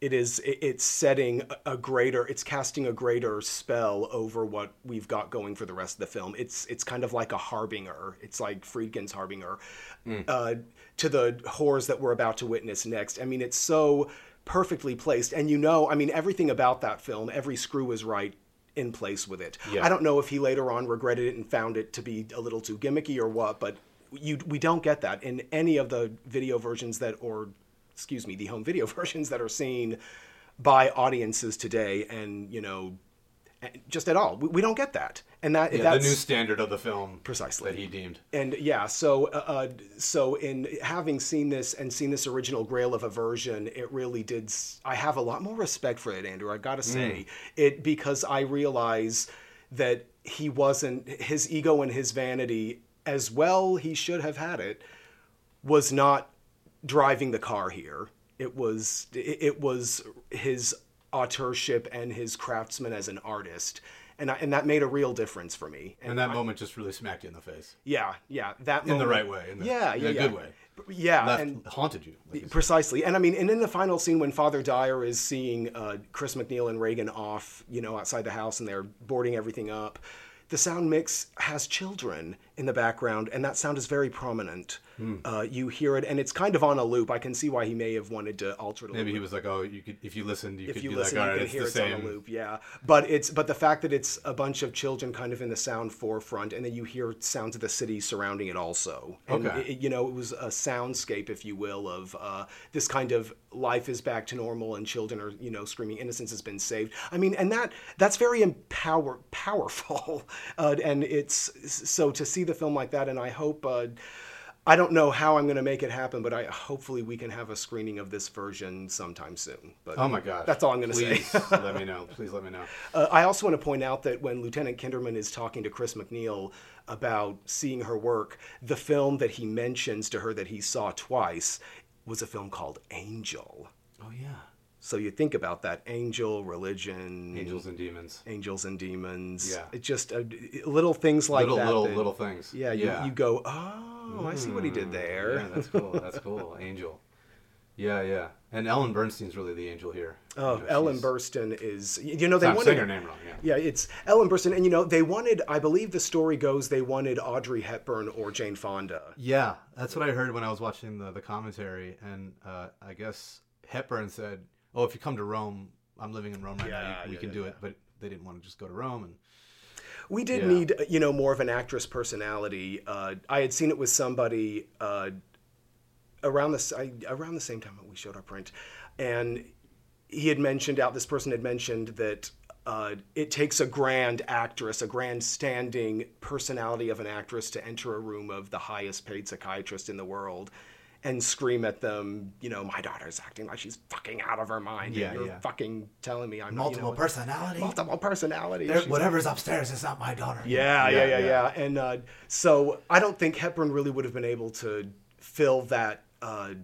It is. it- It's setting a- a greater. It's casting a greater spell over what we've got going for the rest of the film. It's. It's kind of like a harbinger. It's like Friedkin's harbinger uh, to the horrors that we're about to witness next. I mean, it's so perfectly placed, and you know, I mean, everything about that film, every screw is right in place with it. Yeah. I don't know if he later on regretted it and found it to be a little too gimmicky or what, but you we don't get that in any of the video versions that or excuse me, the home video versions that are seen by audiences today and, you know, just at all. We, we don't get that. And that Yeah, the new standard of the film, Precisely. that he deemed. and yeah, so uh, uh, so in having seen this and seen this original Grail of Aversion, it really did. i have a lot more respect for it, Andrew. I gotta say it because I realize that he wasn't his ego and his vanity as well. He should have had it. Was not driving the car here. It was it, was his authorship and his craftsman as an artist. And, I, and that made a real difference for me. And that moment just really smacked you in the face. Yeah, yeah, that In the right way. In the, yeah, in yeah, a yeah. good way. Yeah, Left, and haunted you. like you precisely. And I mean, and in the final scene when Father Dyer is seeing uh, Chris MacNeil and Regan off, you know, outside the house, and they're boarding everything up, the sound mix has children in the background, and that sound is very prominent. Hmm. Uh, you hear it, and it's kind of on a loop. I can see why he may have wanted to alter it. a Maybe he was like, oh, you could if you listened, you if could you be listen, like, all you right, can it's hear the it's same. on a loop. Yeah, but it's but the fact that it's a bunch of children kind of in the sound forefront, and then you hear sounds of the city surrounding it also. And Okay. it- you know, it was a soundscape, if you will, of uh, this kind of life is back to normal, and children are you know screaming, innocence has been saved. I mean, and that that's very empower powerful, uh, and it's so to see the film like that, and I hope. Uh, I don't know how I'm going to make it happen, but I hopefully we can have a screening of this version sometime soon. But Oh my god, that's all I'm going to say. Please let me know. Please let me know. Uh, I also want to point out that when Lieutenant Kinderman is talking to Chris MacNeil about seeing her work, the film that he mentions to her that he saw twice was a film called Angel. Oh yeah. So you think about that angel, religion, Angels and demons. angels and demons. Yeah. It just uh, little things like little that. little that- little things. Yeah, you, you go, oh, I see what he did there. Yeah, that's cool. That's cool. Angel. Yeah, yeah. And Ellen Bernstein's really the angel here. Oh, You know, Ellen Burstyn is. You know they I'm wanted. saying her name wrong. Yeah. Yeah, it's Ellen Burstyn, and you know they wanted. I believe the story goes they wanted Audrey Hepburn or Jane Fonda. Yeah, that's what I heard when I was watching the, the commentary, and uh, I guess Hepburn said, "Oh, if you come to Rome, I'm living in Rome right now. You, we yeah, can yeah, do yeah. it." But they didn't want to just go to Rome, and We did Yeah. need, you know, more of an actress personality. Uh, I had seen it with somebody uh, around the s- I, around the same time that we showed our print, and he had mentioned out. This person had mentioned that uh, it takes a grand actress, a grand standing personality of an actress, to enter a room of the highest paid psychiatrist in the world. And scream at them, you know, my daughter's acting like she's fucking out of her mind. Yeah, and you're yeah. fucking telling me I'm Multiple you know, personality. multiple personality. There- whatever's upstairs is not my daughter. yeah, yeah, Yeah, yeah, yeah. yeah. And uh, so I don't think Hepburn really would have been able to fill that uh,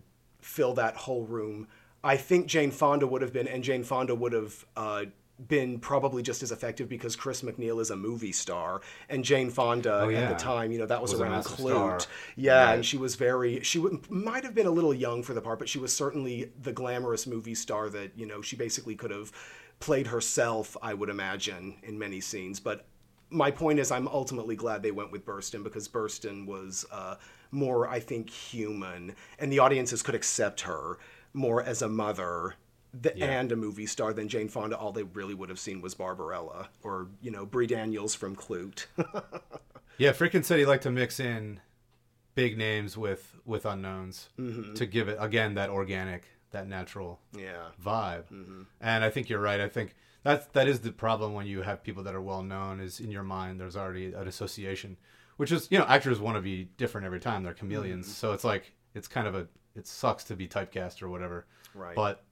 fill that whole room. I think Jane Fonda would have been, and Jane Fonda would have uh, been probably just as effective because Chris MacNeil is a movie star, and Jane Fonda Oh, yeah. at the time, you know, that was, Was around Klute. Yeah, Right. and she was very. She would, might have been a little young for the part, but she was certainly the glamorous movie star that you know she basically could have played herself. I would imagine in many scenes, but my point is, I'm ultimately glad they went with Burstyn because Burstyn was uh, more, I think, human, and the audiences could accept her more as a mother th- Yeah. and a movie star than Jane Fonda. All they really would have seen was Barbarella or you know Bree Daniels from Klute. yeah, Friedkin said he liked to mix in big names with with unknowns Mm-hmm. to give it again that organic that natural Yeah. vibe. Mm-hmm. And I think you're right. I think that's that is the problem when you have people that are well known. Is in your mind there's already an association, which is you know actors want to be different every time. They're chameleons, Mm-hmm. so it's like it's kind of a it sucks to be typecast or whatever. Right. But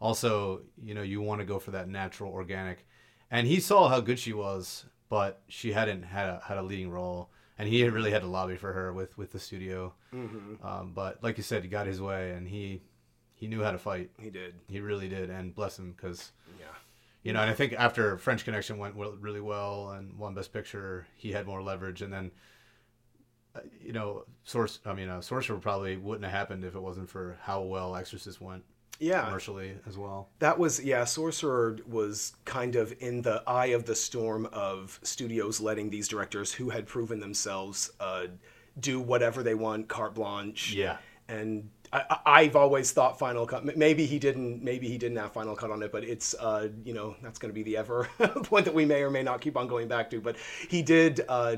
also you know you want to go for that natural organic. And he saw how good she was, but she hadn't had a, had a leading role, and he really had to lobby for her with with the studio. Mm-hmm. Um, but like you said, he got his way, and he he knew how to fight. He did. He really did, and bless him because Yeah. you know. And I think after French Connection went really well and won Best Picture, he had more leverage. And then, uh, you know, Source. I mean, uh, Sorcerer probably wouldn't have happened if it wasn't for how well Exorcist went Yeah. commercially as well. That was yeah. Sorcerer was kind of in the eye of the storm of studios letting these directors who had proven themselves uh, do whatever they want, carte blanche. Yeah. And I, I've always thought Final Cut. Maybe he didn't. Maybe he didn't have Final Cut on it, but it's uh, you know that's going to be the ever point that we may or may not keep on going back to. But he did. Uh,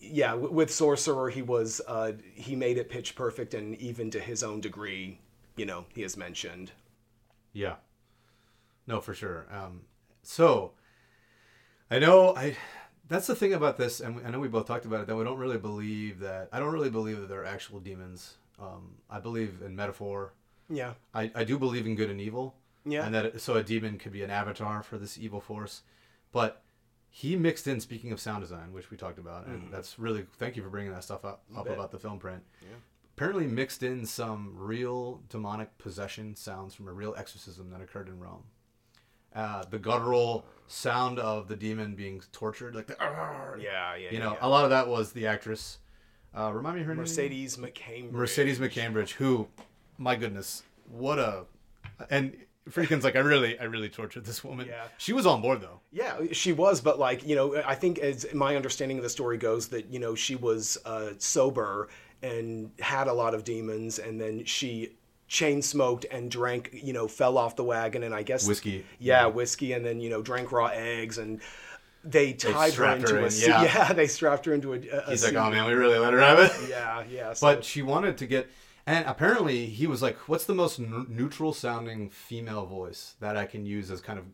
yeah, with Sorcerer, he was uh, he made it pitch perfect, and even to his own degree, you know, he has mentioned. Yeah. No, for sure. Um, so I know I. That's the thing about this, and I know we both talked about it. That we don't really believe that. I don't really believe that they're actual demons. Um, I believe in metaphor. Yeah. I, I do believe in good and evil. Yeah. And that it, so a demon could be an avatar for this evil force, but he mixed in. Speaking of sound design, which we talked about, and that's really thank you for bringing that stuff up up about the film print. Yeah. Apparently mixed in some real demonic possession sounds from a real exorcism that occurred in Rome. Uh, the guttural sound of the demon being tortured, like the Yeah, yeah. you know, yeah. a lot of that was the actress. Uh, remind me of her name. Mercedes McCambridge. Mercedes McCambridge, who, my goodness, what a, and Friedkin's like, I really, I really tortured this woman. Yeah. She was on board though. Yeah, she was, but like you know, I think as my understanding of the story goes, that you know she was uh, sober and had a lot of demons, and then she chain smoked and drank, you know, fell off the wagon, and I guess Whiskey. Yeah, whiskey, and then you know drank raw eggs, and they tied her into her a in, seat. yeah. Yeah, they strapped her into a. a He's like, oh man, we really let her have it. Yeah, yeah. So, But she wanted to get, and apparently he was like, what's the most n- neutral sounding female voice that I can use as kind of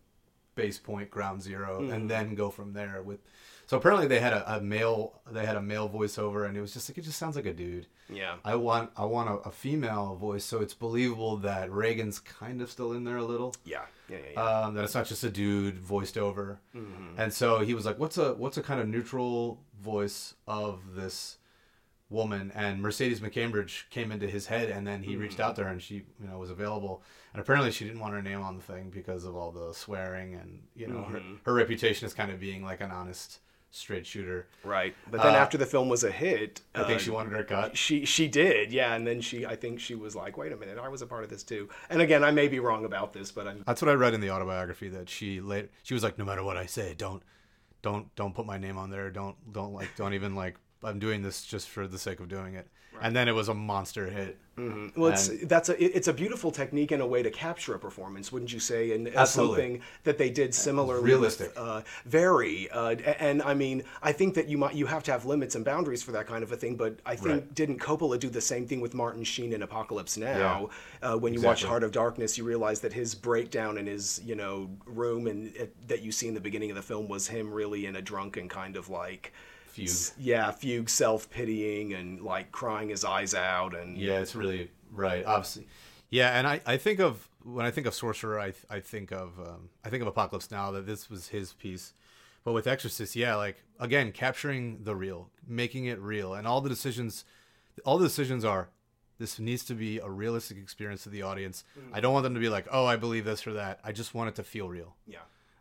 base point, ground 0 Mm-hmm. and then go from there with. So apparently they had a, a male, they had a male voiceover, and it was just like it just sounds like a dude. yeah, I want I want a, a female voice, so it's believable that Regan's kind of still in there a little. yeah, yeah, yeah. yeah. Um, that it's not just a dude voiced over. Mm-hmm. And so he was like, "What's a what's a kind of neutral voice of this woman?" And Mercedes McCambridge came into his head, and then he Mm-hmm. reached out to her, and she you know was available. And apparently, she didn't want her name on the thing because of all the swearing, and you know her, Mm-hmm. her reputation as kind of being like an honest straight shooter. right. But then uh, after the film was a hit, I think uh, she wanted her cut. She she did, yeah, and then she I think she was like, wait a minute, I was a part of this too. And again, I may be wrong about this, but I'm That's what I read in the autobiography that she later she was like, no matter what I say, don't, don't, don't put my name on there. Don't, don't like, don't even like. I'm doing this just for the sake of doing it. And then it was a monster hit. well, it's that's a it's a beautiful technique and a way to capture a performance, wouldn't you say? And as Absolutely. something that they did similarly, Realistic. with, uh, very. Uh, a- and I mean, I think that you might you have to have limits and boundaries for that kind of a thing. But I think Right. didn't Coppola do the same thing with Martin Sheen in Apocalypse Now? Uh, when you watch Heart of Darkness, you realize that his breakdown in his you know room and it, that you see in the beginning of the film was him really in a drunken kind of like. Fugue. Yeah, fugue, self pitying, and like crying his eyes out, and Yeah, it's really right. Obviously, yeah. And I, I think of when I think of Sorcerer, I, I think of, um, I think of Apocalypse Now. That this was his piece. But with Exorcist, yeah, like again, capturing the real, making it real, and all the decisions, all the decisions are. This needs to be a realistic experience to the audience. I don't want them to be like, "Oh, I believe this or that." I just want it to feel real. yeah.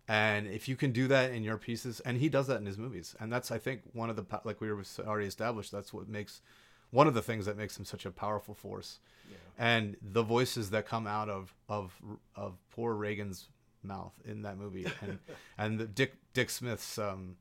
And if you can do that in your pieces, and he does that in his movies, and that's I think one of the like we were already established. That's what makes one of the things that makes him such a powerful force. And the voices that come out of of of poor Regan's mouth in that movie, and and the Dick Dick Smith's um,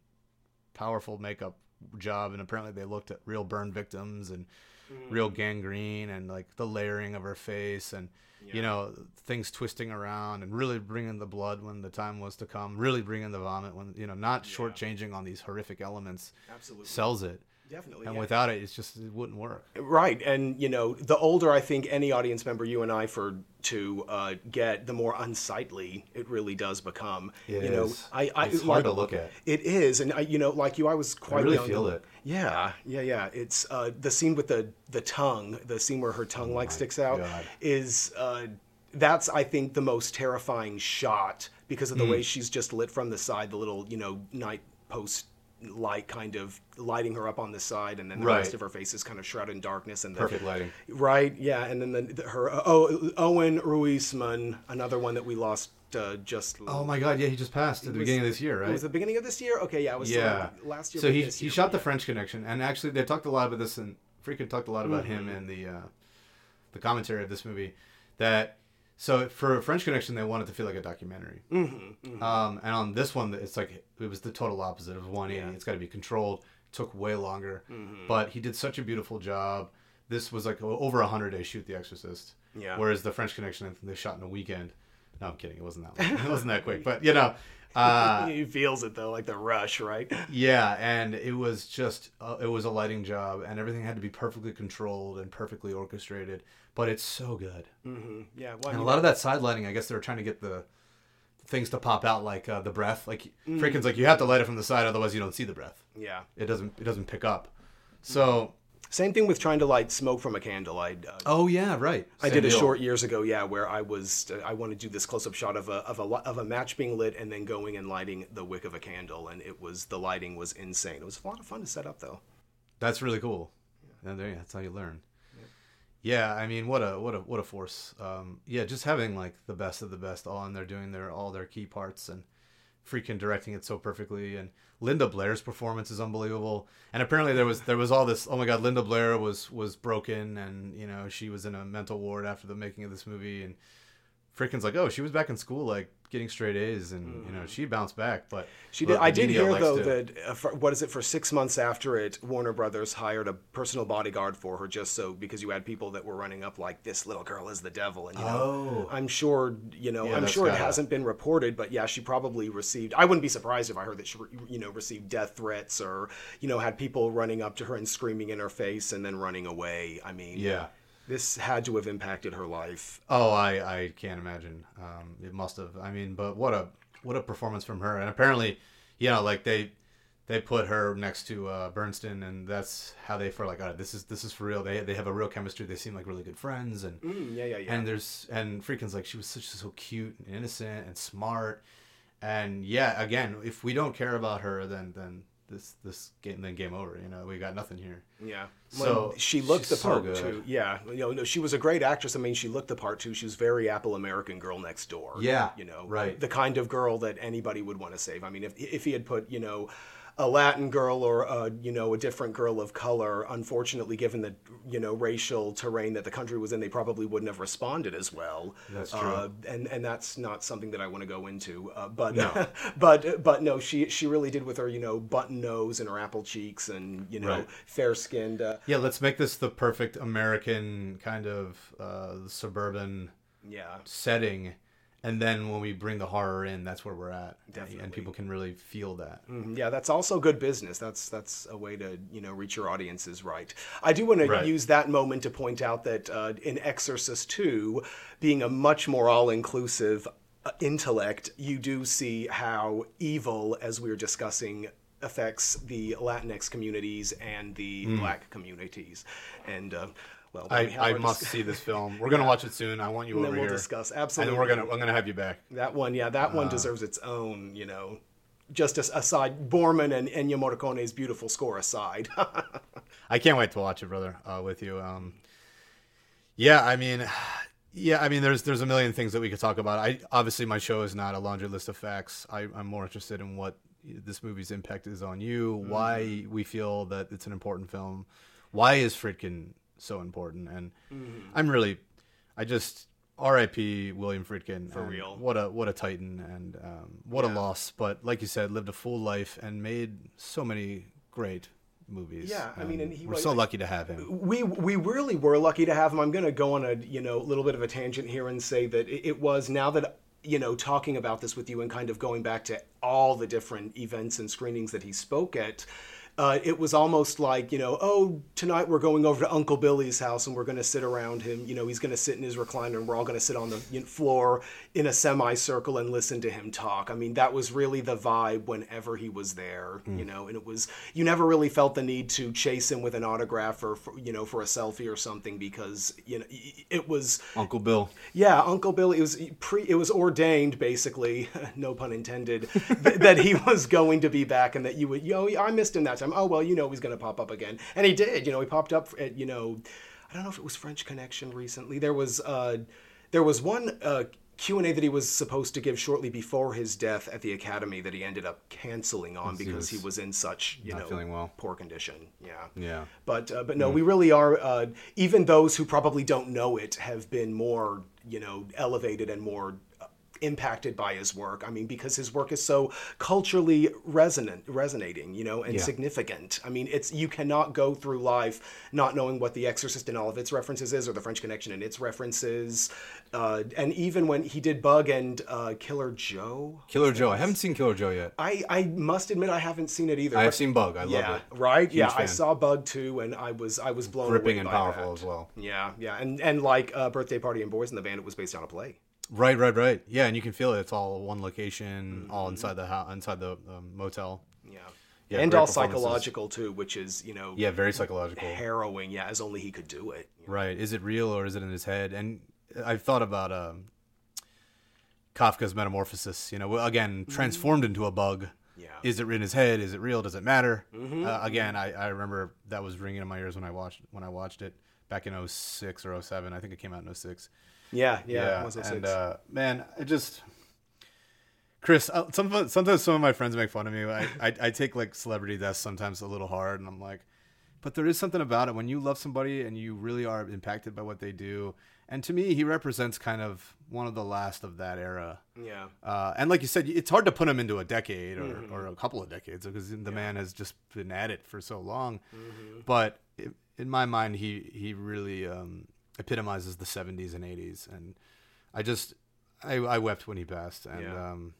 powerful makeup job, and apparently they looked at real burn victims and Mm. real gangrene and like the layering of her face and you know things twisting around and really bringing the blood when the time was to come really bringing the vomit when you know not shortchanging on these horrific elements. Absolutely. sells it Definitely, and yeah. without it, it's just it wouldn't work. Right, and you know, the older I think any audience member, you and I, for to uh, get, the more unsightly it really does become. It you know, is. I, I It's like- hard to look at. It is, and I, you know, like you, I was quite really young. feel it. Yeah, yeah, yeah. It's uh, the scene with the the tongue, the scene where her tongue like sticks out, Oh God. is. Uh, that's I think the most terrifying shot because of the Hmm. way she's just lit from the side, the little you know night post light kind of lighting her up on the side, and then the Right. rest of her face is kind of shrouded in darkness. And the, Perfect lighting. Right, yeah, and then the, the, her oh Owen Roizman, another one that we lost uh, just. Oh my God! Yeah, he just passed at the beginning of this year, It right? was the beginning of this year. Okay, yeah, it was yeah, uh, last year. So he he year, shot the yeah. French Connection, and actually they talked a lot about this, and Friedkin talked a lot about him Mm-hmm. in the uh, the commentary of this movie. That so for French Connection, they wanted to feel like a documentary. Mm-hmm, Um, and on this one, it's like it was the total opposite. It was 180. Yeah. It's got to be controlled. Took way longer, Mm-hmm. but he did such a beautiful job. This was like over a hundred day shoot, The Exorcist. Yeah. Whereas the French Connection, I think they shot in a weekend. No, I'm kidding. It wasn't that. Long. It wasn't that quick. But you know, uh, he feels it though, like the rush, right? yeah, and it was just uh, it was a lighting job, and everything had to be perfectly controlled and perfectly orchestrated. But it's so good, hmm Yeah, well, and a lot of that side lighting, I guess they were trying to get the things to pop out, like uh, the breath. Like Mm. Friedkin's like you have to light it from the side, otherwise you don't see the breath. yeah. It doesn't it doesn't pick up. So Same thing with trying to light smoke from a candle. I uh, oh yeah, right. I Same did a deal. short years ago, yeah, where I was I wanted to do this close up shot of a of a of a match being lit and then going and lighting the wick of a candle, and it was the lighting was insane. It was a lot of fun to set up though. That's really cool. And there, that's how you learn. Yeah, I mean, what a what a what a force. Um, yeah, just having like the best of the best in there doing their all their key parts and Friedkin directing it so perfectly. And Linda Blair's performance is unbelievable. And apparently there was there was all this. Oh my God, Linda Blair was was broken, and you know she was in a mental ward after the making of this movie. And Friedkin's like, oh, she was back in school, like getting straight A's, and you know she bounced back. But She but did. I did hear though to- that uh, for, what is it for six months after it, Warner Brothers hired a personal bodyguard for her just so because you had people that were running up like this little girl is the devil, and you know, Oh. I'm sure you know, Yeah, I'm sure it hasn't been reported, but yeah, she probably received. I wouldn't be surprised if I heard that she you know received death threats or you know had people running up to her and screaming in her face and then running away. I mean, Yeah. This had to have impacted her life. Oh, I, I can't imagine. Um, it must have. I mean, but what a what a performance from her. And apparently, you know, like they they put her next to uh, Bernstein, and that's how they feel like, all right, this is this is for real. They they have a real chemistry. They seem like really good friends, and Mm, yeah, yeah, yeah. and there's and Friedkin's like she was such so cute and innocent and smart. And yeah, again, if we don't care about her, then then this this game then game over. You know, we got nothing here. Yeah. So, Well, she looked the part good. too. Yeah. You know, no, she was a great actress. I mean, she looked the part too. She was very Apple American girl next door. Yeah, You know, right. The kind of girl that anybody would want to save. I mean, if if he had put, you know, a Latin girl or a, you know a different girl of color, unfortunately, given the you know racial terrain that the country was in, they probably wouldn't have responded as well. That's true. Uh, and and that's not something that I want to go into. Uh, but No. but but no, she she really did with her you know button nose and her apple cheeks and you know Right. fair skinned. Uh, Yeah, let's make this the perfect American kind of uh, suburban yeah. setting, and then when we bring the horror in, that's where we're at, Definitely. and people can really feel that. Mhm, Yeah, that's also good business. That's that's a way to you know reach your audiences right. I do want to use that moment to point out that uh, in Exorcist Two, being a much more all-inclusive uh, intellect, you do see how evil, as we were discussing, affects the Latinx communities and the Black communities. And uh, well, I, I must see this film. We're gonna watch it soon. I want you And over then we'll here. discuss. And Absolutely. then we're gonna I'm gonna have you back. That one, yeah, that Uh. one deserves its own, you know. Just as aside, Boorman and Ennio Morricone's beautiful score aside. I can't wait to watch it, brother, uh, with you. Um, yeah, I mean, yeah, I mean, there's there's a million things that we could talk about. I obviously my show is not a laundry list of facts. I, I'm more interested in what this movie's impact is on you, why we feel that it's an important film, why is Friedkin so important, and I'm really, I just R.I.P. William Friedkin for real. What a what a titan and um, what a loss. But like you said, lived a full life and made so many great movies. Yeah, I mean, and he we're was- so lucky to have him. we we really were lucky to have him. I'm going to go on a you know little bit of a tangent here and say that it was now that you know talking about this with you and kind of going back to all the different events and screenings that he spoke at. Uh, it was almost like you know, oh, tonight we're going over to Uncle Billy's house and we're going to sit around him. You know, he's going to sit in his recliner and we're all going to sit on the floor in a semicircle and listen to him talk. I mean, that was really the vibe whenever he was there. You know, and it was you never really felt the need to chase him with an autograph or for, you know for a selfie or something because you know it was Uncle Bill. yeah, Uncle Billy. It was pre. It was ordained, basically, no pun intended, th- that he was going to be back, and that you would. Yo, I missed him that time. Oh well, you know he's going to pop up again, and he did. You know, he popped up at. You know, I don't know if it was French Connection recently. There was. uh There was one. uh Q and A that he was supposed to give shortly before his death at the Academy that he ended up canceling on because he was was in such you know well. poor condition. Yeah. Yeah. But uh, but no, we really are. Uh, even those who probably don't know it have been more you know elevated and more impacted by his work. I mean, because his work is so culturally resonant, resonating, you know, and Yeah. significant. I mean, it's you cannot go through life not knowing what The Exorcist and all of its references is, or The French Connection and its references. Uh, and even when he did Bug and uh, Killer Joe, Killer Joe. I haven't seen Killer Joe yet. I I must admit I haven't seen it either. I have seen Bug. I love yeah, it. right. yeah, I saw Bug too, and I was I was blown Gripping away and by powerful that. as well. Yeah, yeah, and and like uh, birthday party and boys in the band, it was based on a play. Right, right, right. Yeah, and you can feel it. It's all one location, Mm-hmm. all inside the house, inside the um, motel. Yeah, Yeah, and all psychological too, which is you know Yeah, very psychological. harrowing. Yeah, as only he could do it. Right. Is it real or is it in his head? And I've thought about um, Kafka's metamorphosis. You know, again, transformed into a bug. Mm-hmm. Yeah. Is it in his head? Is it real? Does it matter? Uh, again, I, I remember that was ringing in my ears when I watched when I watched it back in 06 or 07. I think it came out in 06. Yeah, yeah, it was 06. and uh, man, I just Chris. Uh, some, sometimes some of my friends make fun of me. I, I I take like celebrity deaths sometimes a little hard, and I'm like, but there is something about it when you love somebody and you really are impacted by what they do. And to me, he represents kind of one of the last of that era. yeah, Uh, and like you said, it's hard to put him into a decade or, Mm-hmm. or a couple of decades because the man has just been at it for so long. Mm-hmm. But i in my mind, he he really um, epitomizes the '70s and '80s, and I just I, I wept when he passed, and Yeah. um,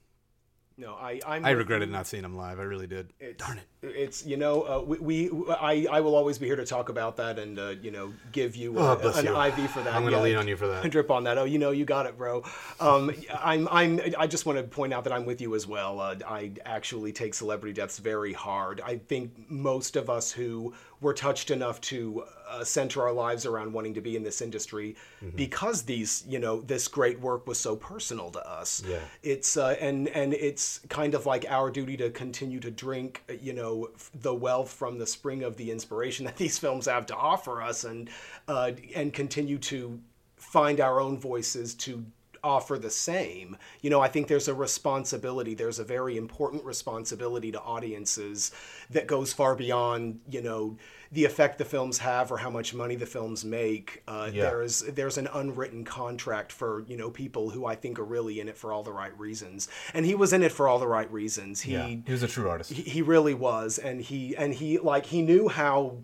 no, I I'm I regretted not seeing him live. I really did. Darn it. It's you know uh, we, we I I will always be here to talk about that and uh, you know give you uh, Oh, bless an you. IV for that. I'm gonna Yeah. lean on you for that. Drip on that. Oh, you know you got it, bro. Um, I'm I'm I just want to point out that I'm with you as well. Uh, I actually take celebrity deaths very hard. I think most of us who were touched enough to uh, center our lives around wanting to be in this industry Mm-hmm. because these you know this great work was so personal to us Yeah. it's uh, and and it's kind of like our duty to continue to drink you know f- the wealth from the spring of the inspiration that these films have to offer us and uh, and continue to find our own voices to offer the same you know i think there's a responsibility there's a very important responsibility to audiences that goes far beyond you know the effect the films have or how much money the films make uh, Yeah. there's there's an unwritten contract for you know people who I think are really in it for all the right reasons, and he was in it for all the right reasons. He Yeah, he was a true artist. he, he really was, and he and he like he knew how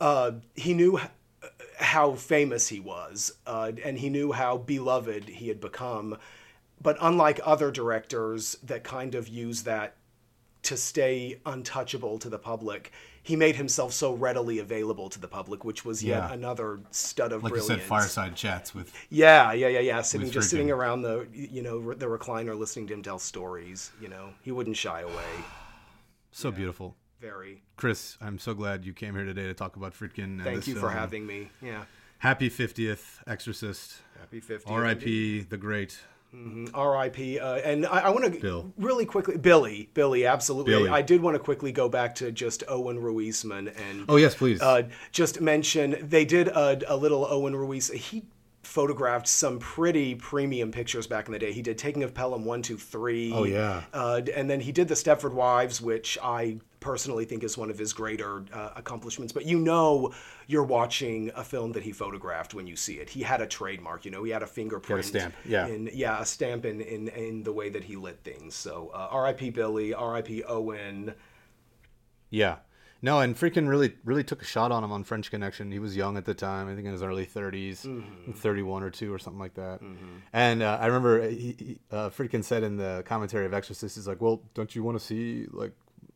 uh, he knew how famous he was, uh, and he knew how beloved he had become. But unlike other directors that kind of use that to stay untouchable to the public, he made himself so readily available to the public, which was yet Yeah. another stud of like you brilliance. said, fireside chats with Yeah, yeah, yeah, yeah. Sitting just sitting around the you know the recliner, listening to him tell stories. You know, he wouldn't shy away. so beautiful. Very. Chris, I'm so glad you came here today to talk about Friedkin. And Thank you for film. having me. Yeah. Happy 50th Exorcist. Happy 50th. R.I.P. the great. R.I.P. Uh, and I, I want to Bill. really quickly, Billy, Billy, absolutely. Billy. I did want to quickly go back to just Owen Roizman and Oh yes, please. uh, just mention they did a, a little Owen Ruiz. He photographed some pretty premium pictures back in the day. He did Taking of Pelham one, two, three. Oh, yeah. uh, and then he did the Stepford Wives, which I personally think is one of his greater uh, accomplishments. But you know, you're watching a film that he photographed when you see it. He had a trademark. You know, he had a fingerprint. stamp, yeah. In, yeah, a stamp in, in in the way that he lit things. So uh, R.I.P. Billy. R.I.P. Owen. Yeah. No, and Friedkin really, really took a shot on him on French Connection. He was young at the time. I think in his early 30s, Mm-hmm. 31 or two or something like that. And uh, I remember he, he, uh, Friedkin said in the commentary of Exorcist, he's like, "Well, don't you want to see like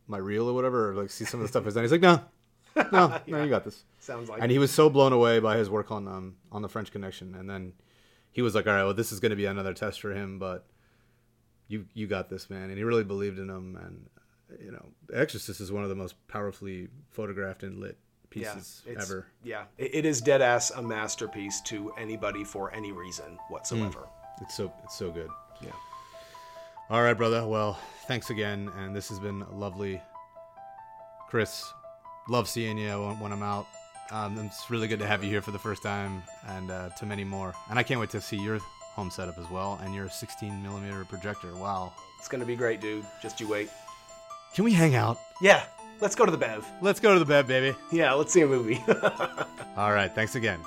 my reel or whatever, or like see some of the stuff he's done. He's like, no, no, no, you got this. Sounds like And he was so blown away by his work on um on the French Connection, and then he was like, all right, well, this is going to be another test for him, but you you got this, man. And he really believed in him, and you know, Exorcist is one of the most powerfully photographed and lit pieces it's- ever. Yeah, it, it is dead ass a masterpiece to anybody for any reason whatsoever. It's so it's so good. Yeah. All right, brother. Well, thanks again, and this has been lovely. Chris, love seeing you when, when I'm out. Um, it's really good to have you here for the first time, and uh, to many more. And I can't wait to see your home setup as well, and your 16 millimeter projector. Wow. It's gonna be great, dude. Just you wait. Can we hang out? Yeah, let's go to the Bev. Let's go to the Bev, baby. Yeah, let's see a movie. All right. Thanks again.